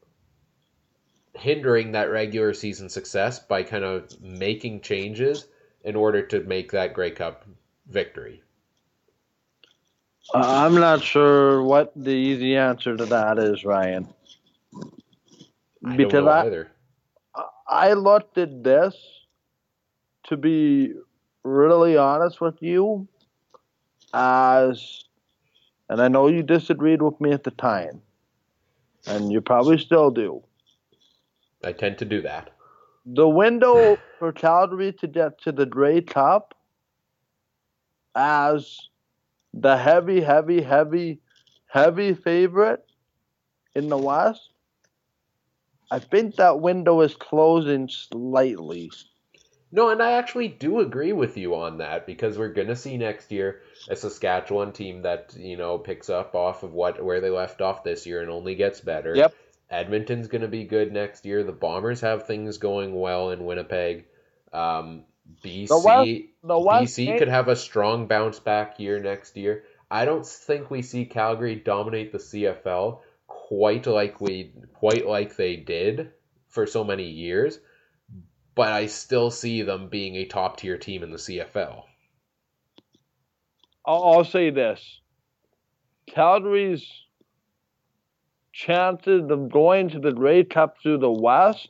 hindering that regular season success by kind of making changes in order to make that Grey Cup victory? Uh, I'm not sure what the easy answer to that is, Ryan. I because I, either. I looked at this to be really honest with you as and I know you disagreed with me at the time, and you probably still do. I tend to do that. The window for Calgary to get to the Grey Cup as the heavy, heavy, heavy, heavy favorite in the West, I think that window is closing slightly. No, and I actually do agree with you on that because we're gonna see next year a Saskatchewan team that you know picks up off of what where they left off this year and only gets better. Yep. Edmonton's gonna be good next year. The Bombers have things going well in Winnipeg. Um, BC, the West, the West BC could have a strong bounce back year next year. I don't think we see Calgary dominate the CFL quite like we quite like they did for so many years, but I still see them being a top tier team in the CFL. I'll, say this: Calgary's chances of going to the Grey Cup through the West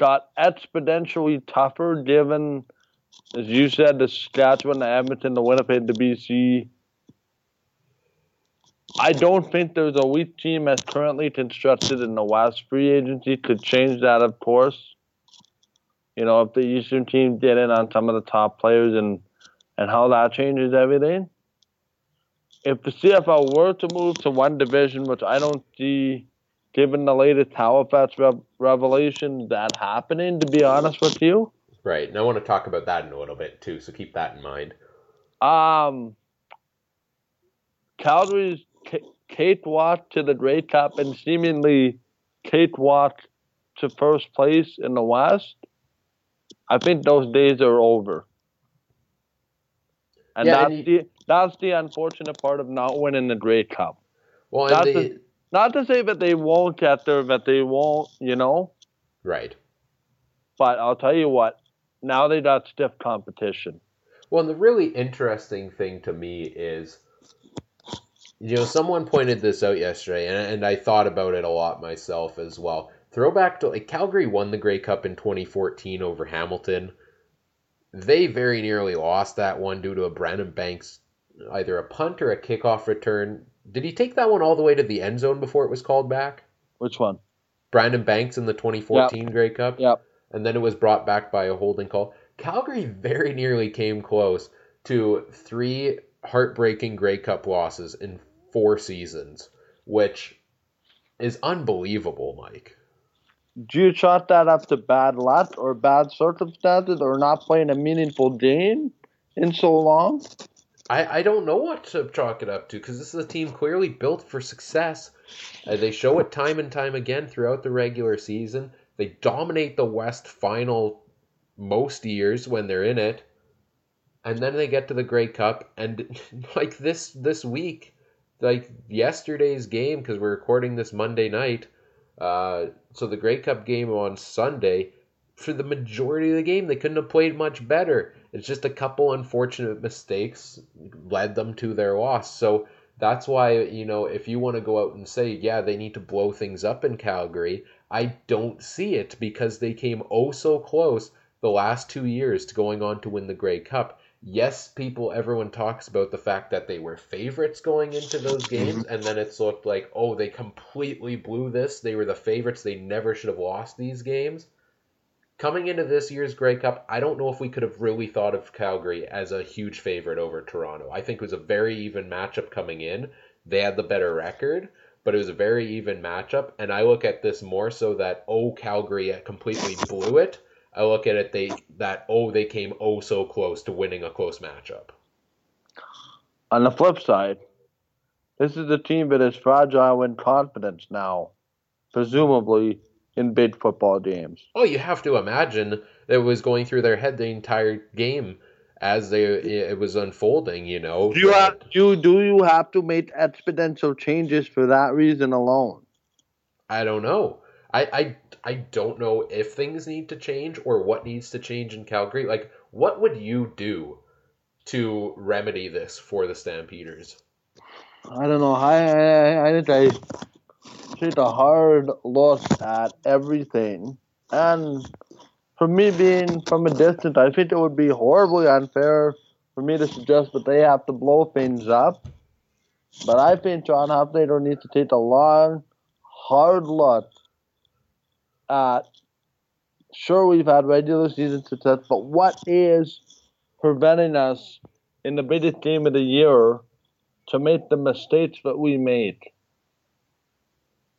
got exponentially tougher given, as you said, the Saskatchewan, the Edmonton, the Winnipeg, the BC. I don't think there's a weak team as currently constructed in the West free agency could change that, of course. You know, if the Eastern team get in on some of the top players and and how that changes everything. If the CFL were to move to one division, which I don't see given the latest Halifax rev- revelation, that happening, to be honest with you. Right. And I want to talk about that in a little bit too, so keep that in mind. Um, Calgary's Kate Watt to the Grey Cup and seemingly Kate Watt to first place in the West. I think those days are over. And yeah, that's and you, the that's the unfortunate part of not winning the Grey Cup. Well, that's the, not to say that they won't get there, that they won't, you know. Right. But I'll tell you what, now they got stiff competition. Well, and the really interesting thing to me is, you know, someone pointed this out yesterday, and, and I thought about it a lot myself as well. Throwback to like Calgary won the Grey Cup in 2014 over Hamilton. They very nearly lost that one due to a Brandon Banks, either a punt or a kickoff return did he take that one all the way to the end zone before it was called back? Which one? Brandon Banks in the 2014 yep. Grey Cup. Yep. And then it was brought back by a holding call. Calgary very nearly came close to three heartbreaking Grey Cup losses in four seasons. which is unbelievable, Mike. Do you chalk that up to bad luck or bad circumstances or not playing a meaningful game in so long? I, I don't know what to chalk it up to because this is a team clearly built for success. Uh, they show it time and time again throughout the regular season. They dominate the West final most years when they're in it. And then they get to the Grey Cup and like this this week, like yesterday's game because we're recording this Monday night. Uh, so the Grey Cup game on Sunday, for the majority of the game, they couldn't have played much better. It's just a couple unfortunate mistakes led them to their loss. So that's why, you know, if you want to go out and say, yeah, they need to blow things up in Calgary, I don't see it because they came oh so close the last two years to going on to win the Grey Cup. Yes, people, everyone talks about the fact that they were favorites going into those mm-hmm. games, and then it's looked like, oh, they completely blew this. They were the favorites. They never should have lost these games. Coming into this year's Grey Cup, I don't know if we could have really thought of Calgary as a huge favorite over Toronto. I think it was a very even matchup coming in. They had the better record, but it was a very even matchup. And I look at this more so that, oh, Calgary completely blew it. I look at it they that oh they came oh so close to winning a close matchup. On the flip side, this is a team that is fragile in confidence now, presumably in big football games. Oh, you have to imagine it was going through their head the entire game as they it was unfolding. You know, do you have do do you have to make exponential changes for that reason alone? I don't know. I I I don't know if things need to change or what needs to change in Calgary. Like, what would you do to remedy this for the Stampeders? I don't know. I I, I think I take a hard look at everything. And for me being from a distance, I think it would be horribly unfair for me to suggest that they have to blow things up. But I think John Hufnagel needs to take a long, hard look at. Sure, we've had regular season success, but what is preventing us in the biggest game of the year to make the mistakes that we made?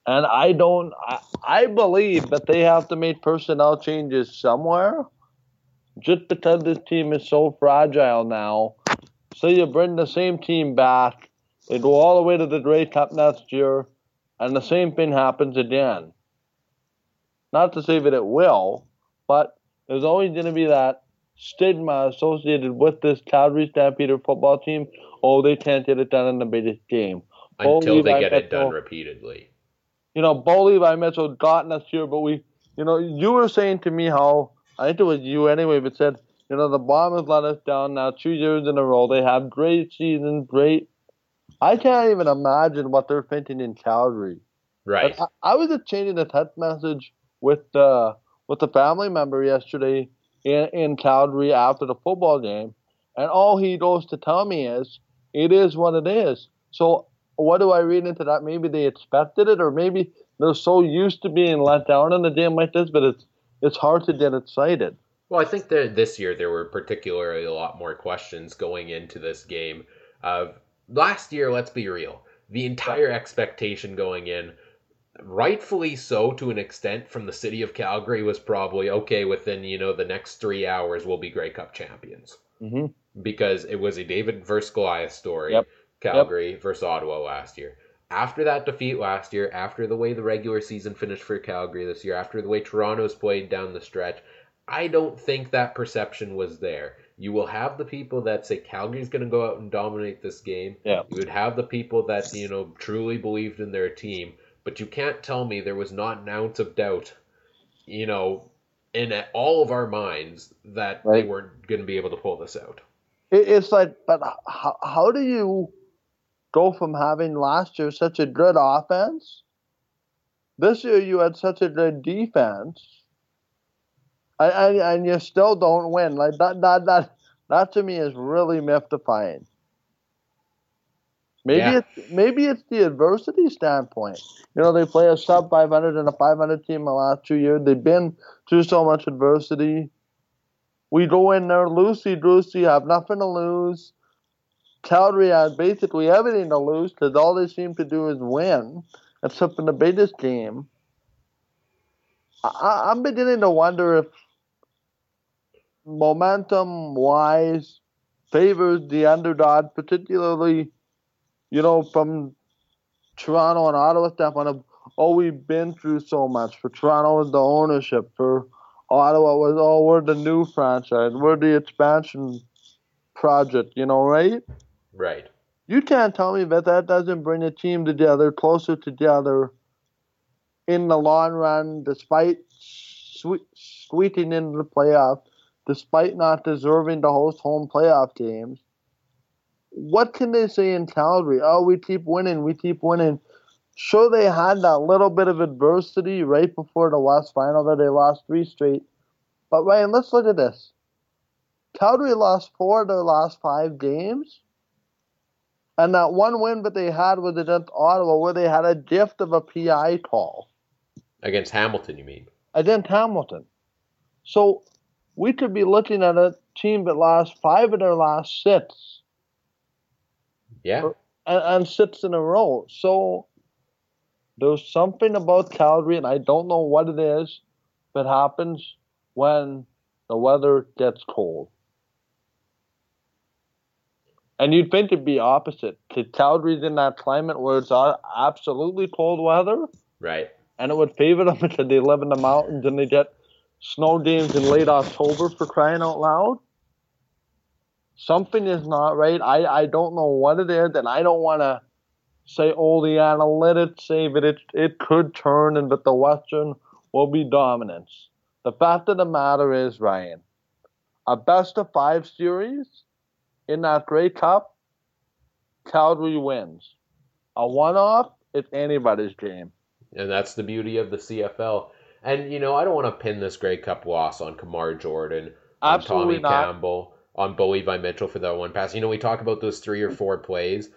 And I don't, I, I believe that they have to make personnel changes somewhere just because this team is so fragile now. So you bring the same team back, they go all the way to the Grey Cup next year, and the same thing happens again. Not to say that it will, but there's always going to be that stigma associated with this Calgary Stampeder football team. Oh, they can't get it done in the biggest game. Until they get it done repeatedly you know, Bo Levi Mitchell gotten us here, but we, you know, you were saying to me how, I think it was you anyway, but said, you know, the Bombers let us down now two years in a row. They have great seasons, great. I can't even imagine what they're thinking in Calgary. Right. I, I, was just changing a text message with the with a family member yesterday in, in Calgary after the football game, and all he goes to tell me is, it is what it is. So what do I read into that? Maybe they expected it, or maybe they're so used to being let down in a game like this, but it's it's hard to get excited. Well, I think that this year there were particularly a lot more questions going into this game. Uh, last year, let's be real, the entire expectation going in, rightfully so to an extent, from the city of Calgary was probably okay. Within you know the next three hours, we'll be Grey Cup champions. Mm-hmm. Because it was a David versus Goliath story. Yep. Calgary yep. versus Ottawa last year. After that defeat last year, after the way the regular season finished for Calgary this year, after the way Toronto's played down the stretch, I don't think that perception was there. You will have the people that say Calgary's going to go out and dominate this game. Yeah. You would have the people that, you know, truly believed in their team, but you can't tell me there was not an ounce of doubt, you know, in all of our minds that right. they weren't going to be able to pull this out. It's like, but how, how do you go from having last year such a good offense. This year you had such a good defense, and, and, and you still don't win. Like that, that, that, that to me is really mystifying. Maybe yeah. it's maybe it's the adversity standpoint. You know, they play a sub 500 and a 500 team the last two years. They've been through so much adversity. We go in there loosey goosey, have nothing to lose Calgary has basically everything to lose because all they seem to do is win, except in the biggest game. I, I'm beginning to wonder if momentum wise favors the underdog, particularly, you know, from Toronto and Ottawa standpoint oh, we've been through so much. For Toronto was the ownership. For Ottawa was, oh, we're the new franchise. We're the expansion project, you know, right? Right. You can't tell me that that doesn't bring a team together, closer together in the long run, despite swe- squeaking into the playoff, despite not deserving to host home playoff games. What can they say in Calgary? Oh, we keep winning, we keep winning. Sure, they had that little bit of adversity right before the last final that they lost three straight. But Ryan, let's look at this. Calgary lost four of their last five games. And that one win that they had was against Ottawa, where they had a gift of a PI call Against Hamilton, you mean? against Hamilton. So we could be looking at a team that lost five of their last six Yeah. and, and six in a row. So there's something about Calgary, and I don't know what it is that happens when the weather gets cold. And you'd think it'd be opposite. Calgary's in that climate where it's absolutely cold weather, Right. and it would favor them because they live in the mountains and they get snow games in late October for crying out loud. Something is not right. I, I don't know what it is, and I don't want to say, oh, the analytics say that it, it could turn and that the Western will be dominance. The fact of the matter is, Ryan, a best of five series in that Grey Cup, Calgary wins. A one off, it's anybody's game. And that's the beauty of the CFL. And, you know, I don't want to pin this Grey Cup loss on Kamar Jorden, on Absolutely Tommy not. Campbell, on Bo Levi Mitchell for that one pass. You know, we talk about those three or four plays.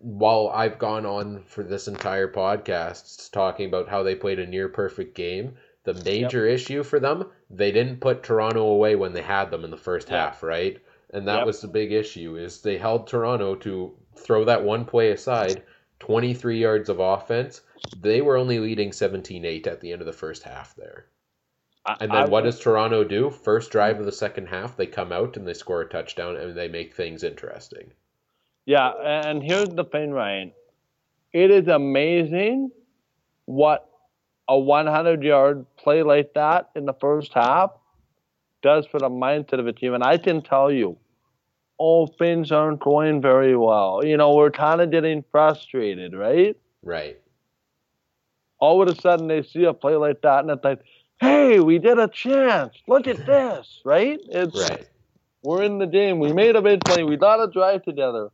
While I've gone on for this entire podcast talking about how they played a near perfect game, the major issue for them, they didn't put Toronto away when they had them in the first Yep. half, right? And that Yep. was the big issue is they held Toronto to throw that one play aside, 23 yards of offense. They were only leading 17-8 at the end of the first half there. And then I- what does Toronto do? First drive of the second half, they come out and they score a touchdown and they make things interesting. Yeah, and here's the thing, Ryan. It is amazing what a 100 yard play like that in the first half does for the mindset of a team. And I can tell you, oh, things aren't going very well. You know, we're kind of getting frustrated, right? Right. All of a sudden, they see a play like that, and it's like, hey, we did a chance. Look at this, right? It's, Right. we're in the game. We made a big play. We got a drive together.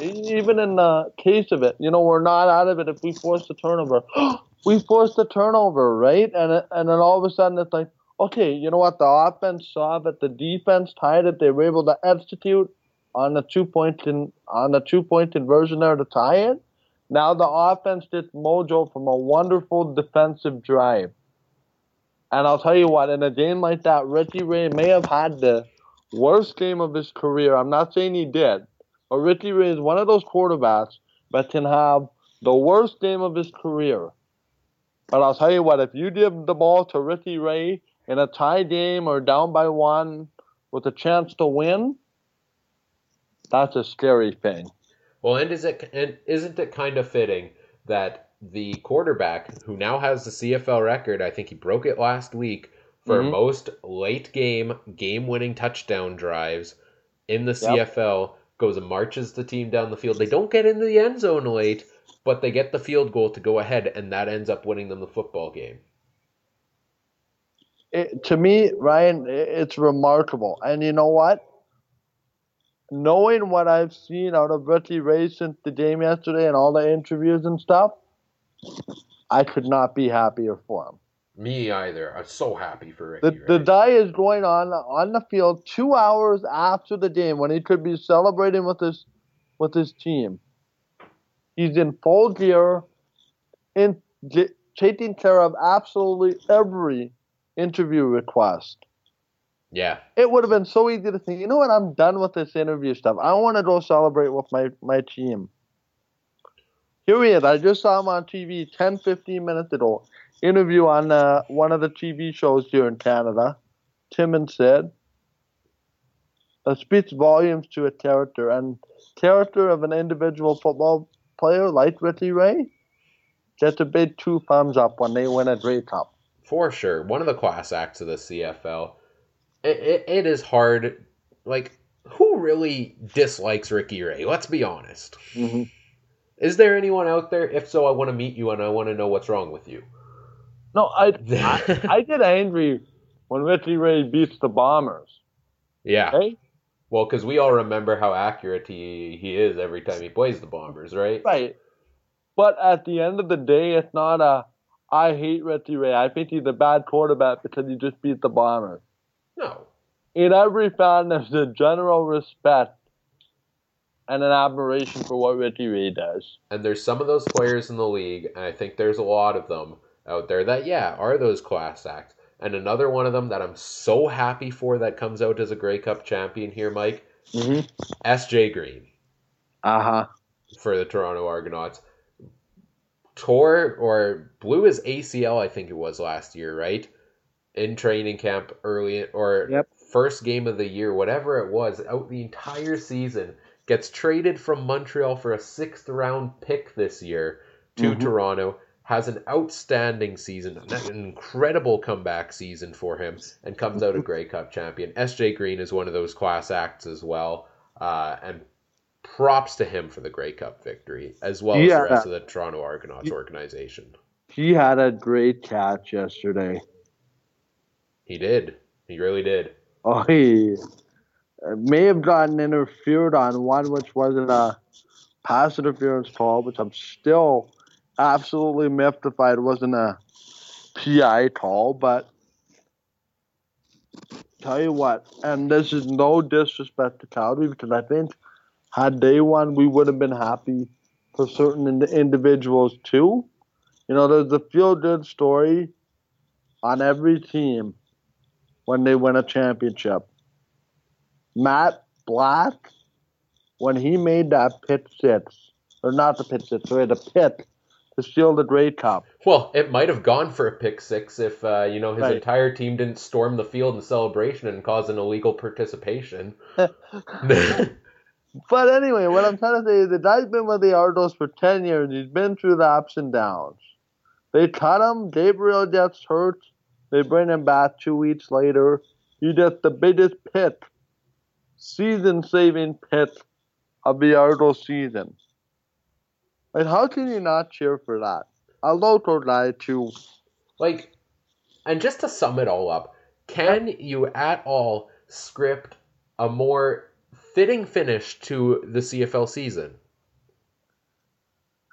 Even in the case of it, you know, we're not out of it if we force the turnover. we forced the turnover, right? And and then all of a sudden it's like, okay, you know what? The offense saw that the defense tied it. They were able to execute on the two point in on the two point conversion there to tie it. Now the offense did mojo from a wonderful defensive drive. And I'll tell you what, in a game like that, Ricky Ray may have had the worst game of his career. I'm not saying he did, but Ricky Ray is one of those quarterbacks that can have the worst game of his career. But I'll tell you what, if you give the ball to Ricky Ray in a tie game or down by one with a chance to win, that's a scary thing. Well, and is it and isn't it kind of fitting that the quarterback who now has the CFL record, I think he broke it last week for Mhm. most late game game-winning touchdown drives in the Yep. CFL goes and marches the team down the field. They don't get into the end zone late, but they get the field goal to go ahead and that ends up winning them the football game. it, to me, Ryan, it's remarkable. And you know what? Knowing what I've seen out of Ricky Ray since the game yesterday and all the interviews and stuff, I could not be happier for him. Me either. I'm so happy for Ricky. The, the guy is going on on the field two hours after the game when he could be celebrating with his with his team. He's in full gear, in taking care of absolutely every interview request. Yeah. It would have been so easy to think, you know what, I'm done with this interview stuff. I want to go celebrate with my, my team. Here he is. I just saw him on TV 10, 15 minutes ago. Interview on uh, one of the TV shows here in Canada. Tim and Sid. That speaks volumes to a character. And character of an individual football player like Ricky Ray gets a big two thumbs up when they win a Grey Cup. For sure. One of the class acts of the CFL. It, it, it is hard. Like, who really dislikes Ricky Ray? Let's be honest. Mm-hmm. Is there anyone out there? If so, I want to meet you and I want to know what's wrong with you. No, I, I, I get angry when Ricky Ray beats the Bombers. Yeah. Okay? Well, because we all remember how accurate he, he is every time he plays the Bombers, right? Right. But at the end of the day, it's not a I hate Ricky Ray. I think he's a bad quarterback because he just beat the Bombers. No. In every fan, there's a general respect and an admiration for what Ricky Ray does. And there's some of those players in the league, and I think there's a lot of them out there that, yeah, are those class acts. And another one of them that I'm so happy for that comes out as a Grey Cup champion here, Mike, Mm-hmm. S.J. Green Uh huh. for the Toronto Argonauts. Tore or blew his ACL, I think it was last year, right? In training camp early or Yep. first game of the year, whatever it was, out the entire season. Gets traded from Montreal for a sixth round pick this year to Mhm. Toronto. Has an outstanding season, an incredible comeback season for him, and comes out a Grey Cup champion. SJ Green is one of those class acts as well, uh, and props to him for the Grey Cup victory, as well as the rest of the Toronto Argonauts organization. He had a great catch yesterday. He did. He really did. Oh, he may have gotten interfered on one, which wasn't a pass interference call, which I'm still absolutely mystified wasn't a PI call. But tell you what, and this is no disrespect to Calgary because I think had they won, we would have been happy for certain ind- individuals too. You know, there's a feel good story on every team when they win a championship. Matt Black, when he made that pit six, or not the pit six, sorry, the pit to steal the Grey Cup. Well, it might have gone for a pick six if uh, you know his Right. entire team didn't storm the field in celebration and cause an illegal participation. But anyway, what I'm trying to say is the guy's been with the Argos for 10 years. He's been through the ups and downs. They cut him. Gabriel gets hurt. They bring him back two weeks later. He gets the biggest pit, season saving pit of the Argos season. Like, how can you not cheer for that? A local guy, too. like, and just to sum it all up, can you at all script a more fitting finish to the CFL season?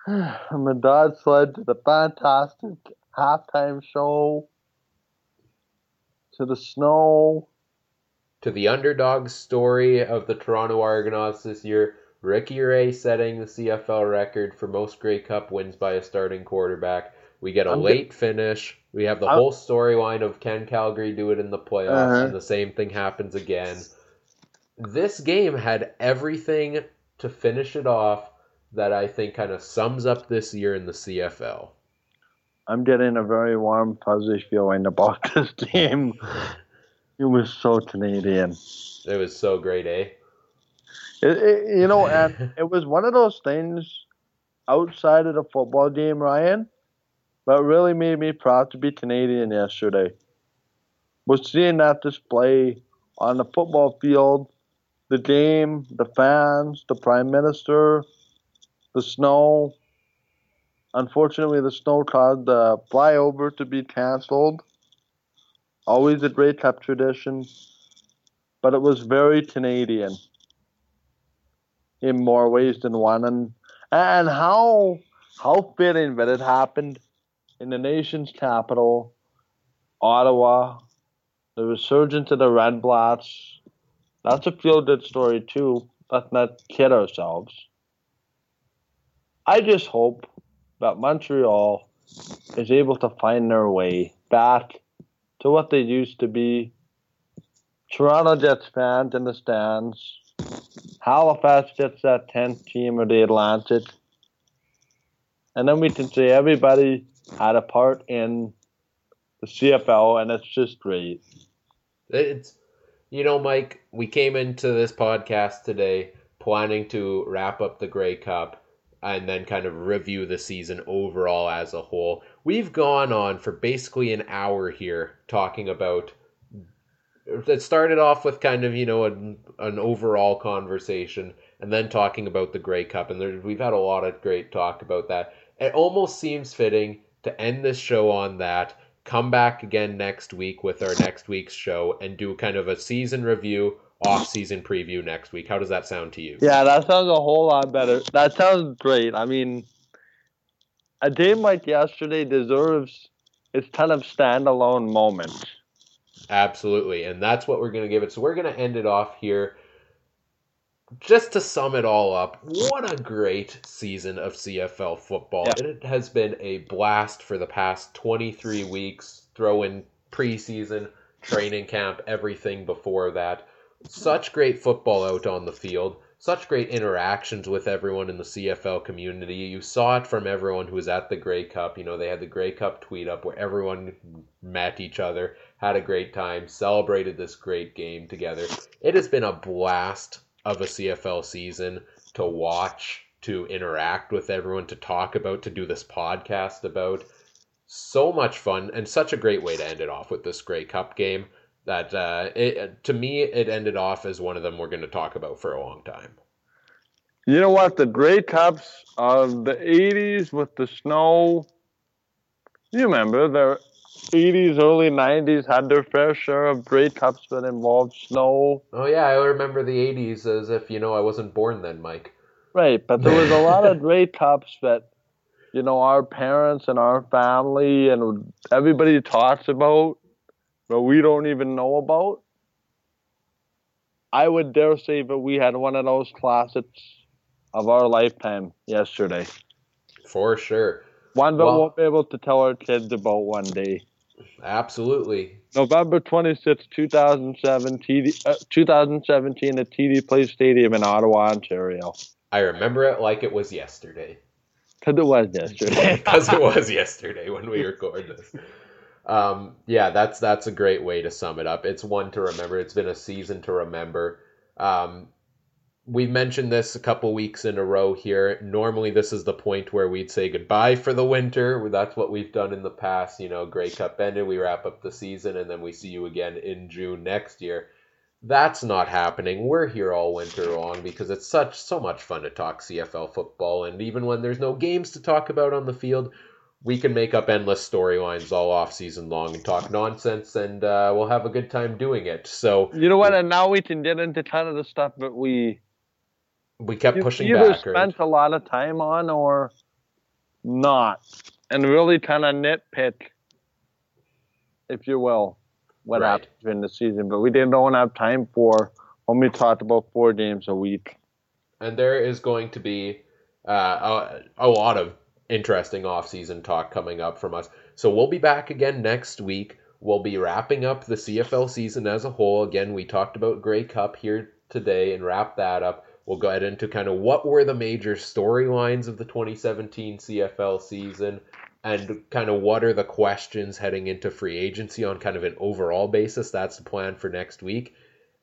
and the sled to the fantastic halftime show, to the snow. To the underdog story of the Toronto Argonauts this year, Ricky Ray setting the CFL record for most Grey Cup wins by a starting quarterback. We get a I'm late finish. We have the I'm- whole storyline of can Calgary do it in the playoffs, Uh-huh. and the same thing happens again. This game had everything to finish it off that I think kind of sums up this year in the CFL. I'm getting a very warm, fuzzy feeling about this game. It was so Canadian. It was so great, eh? It, it, you know, and it was one of those things outside of the football game, Ryan, but really made me proud to be Canadian yesterday. Was seeing that display on the football field, the game, the fans, the prime minister, the snow. Unfortunately, the snow caused the flyover to be canceled. Always a Grey Cup tradition, but it was very Canadian in more ways than one, and and how how fitting that it happened in the nation's capital, Ottawa, the resurgence of the Red Blacks. That's a feel good story too. Let's not kid ourselves. I just hope that Montreal is able to find their way back to what they used to be Toronto Jets fans in the stands. Halifax gets that 10th team of the Atlantic. And then we can say everybody had a part in the CFL, and it's just great. It's, you know, Mike, we came into this podcast today planning to wrap up the Grey Cup and then kind of review the season overall as a whole. We've gone on for basically an hour here talking about. It started off with kind of you know an, an overall conversation, and then talking about the Grey Cup, and there, we've had a lot of great talk about that. It almost seems fitting to end this show on that. Come back again next week with our next week's show and do kind of a season review off-season preview next week. How does that sound to you? Yeah, that sounds a whole lot better. That sounds great. I mean, a game like yesterday deserves its kind of standalone moment. Absolutely, and that's what we're going to give it. So we're going to end it off here. Just to sum it all up, what a great season of CFL football. Yeah. It has been a blast for the past 23 weeks. Throw in preseason, training camp, everything before that such great football out on the field, such great interactions with everyone in the CFL community. You saw it from everyone who was at the Grey Cup. You know, they had the Grey Cup tweet up where everyone met each other, had a great time, celebrated this great game together. It has been a blast of a CFL season to watch, to interact with everyone, to talk about, to do this podcast about. So much fun and such a great way to end it off with this Grey Cup game that uh, it, to me it ended off as one of them we're going to talk about for a long time. You know what? The Grey Cups of the '80s with the snow. You remember the '80s, early '90s had their fair share of Grey Cups that involved snow. Oh yeah, I remember the '80s as if you know I wasn't born then, Mike. Right, but there was a lot of Grey Cups that you know our parents and our family and everybody talks about but we don't even know about. I would dare say that we had one of those classics of our lifetime yesterday. For sure. One that well, we'll be able to tell our kids about one day. Absolutely. November 26, 2007, TD, uh, 2017 at TD Place Stadium in Ottawa, Ontario. I remember it like it was yesterday. Because it was yesterday. Because it was yesterday when we recorded this. Um, yeah, that's that's a great way to sum it up. It's one to remember. It's been a season to remember. Um, we mentioned this a couple weeks in a row here. Normally, this is the point where we'd say goodbye for the winter. That's what we've done in the past. You know, Grey Cup ended, we wrap up the season, and then we see you again in June next year. That's not happening. We're here all winter long because it's such so much fun to talk CFL football, and even when there's no games to talk about on the field, we can make up endless storylines all off season long and talk nonsense, and uh, we'll have a good time doing it. So you know what? And now we can get into kind of the stuff that we we kept pushing either back. spent right? a lot of time on or not, and really kind of nitpick, if you will, what right. happened during the season. But we didn't don't have time for when we talked about four games a week. And there is going to be uh, a, a lot of interesting off-season talk coming up from us. So we'll be back again next week. We'll be wrapping up the CFL season as a whole. Again, we talked about Grey Cup here today and wrap that up. We'll go ahead into kind of what were the major storylines of the 2017 CFL season and kind of what are the questions heading into free agency on kind of an overall basis. That's the plan for next week.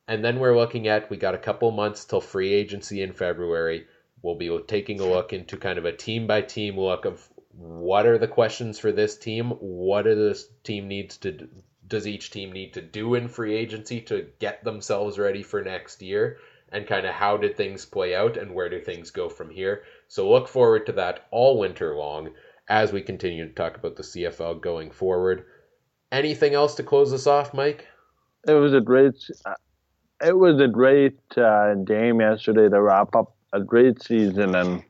And then we're looking at we got a couple months till free agency in February. We'll be taking a look into kind of a team by team look of what are the questions for this team? What does this team needs to does each team need to do in free agency to get themselves ready for next year? And kind of how did things play out and where do things go from here? So look forward to that all winter long as we continue to talk about the CFL going forward. Anything else to close us off, Mike? It was a great, it was a great uh, game yesterday to wrap up a great season, and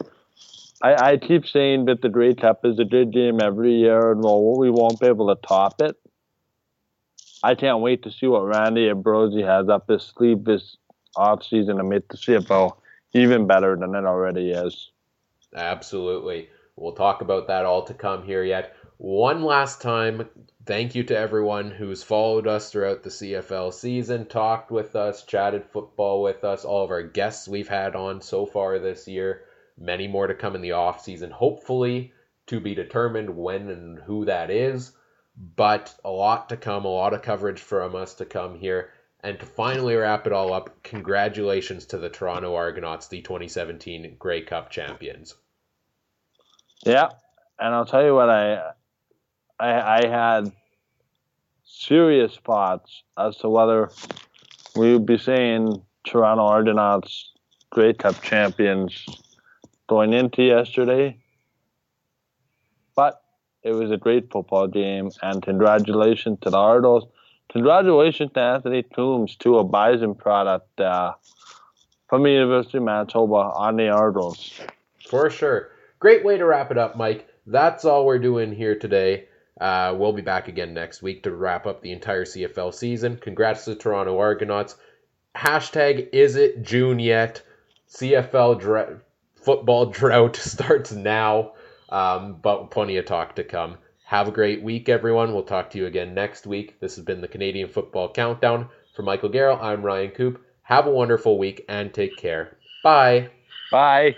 I, I keep saying that the Grey Cup is a good game every year, and well, we won't be able to top it. I can't wait to see what Randy Ambrosie has up his sleeve this off season to make the CFL even better than it already is. Absolutely. We'll talk about that all to come here yet. One last time, thank you to everyone who's followed us throughout the CFL season, talked with us, chatted football with us, all of our guests we've had on so far this year. Many more to come in the off season, hopefully to be determined when and who that is. But a lot to come, a lot of coverage from us to come here. And to finally wrap it all up, congratulations to the Toronto Argonauts, the 2017 Grey Cup champions. Yeah, and I'll tell you what I I, I had serious thoughts as to whether we would be seeing Toronto Argonauts Grey Cup champions going into yesterday. But it was a great football game, and congratulations to the Argos. Congratulations to Anthony Coombs, to a Bison product uh, from the University of Manitoba on the Argos. For sure. Great way to wrap it up, Mike. That's all we're doing here today. Uh, we'll be back again next week to wrap up the entire CFL season. Congrats to the Toronto Argonauts. Hashtag is it June yet? CFL dra- football drought starts now, um, but plenty of talk to come. Have a great week, everyone. We'll talk to you again next week. This has been the Canadian Football Countdown. For Michael Garrell, I'm Ryan Coop. Have a wonderful week and take care. Bye. Bye.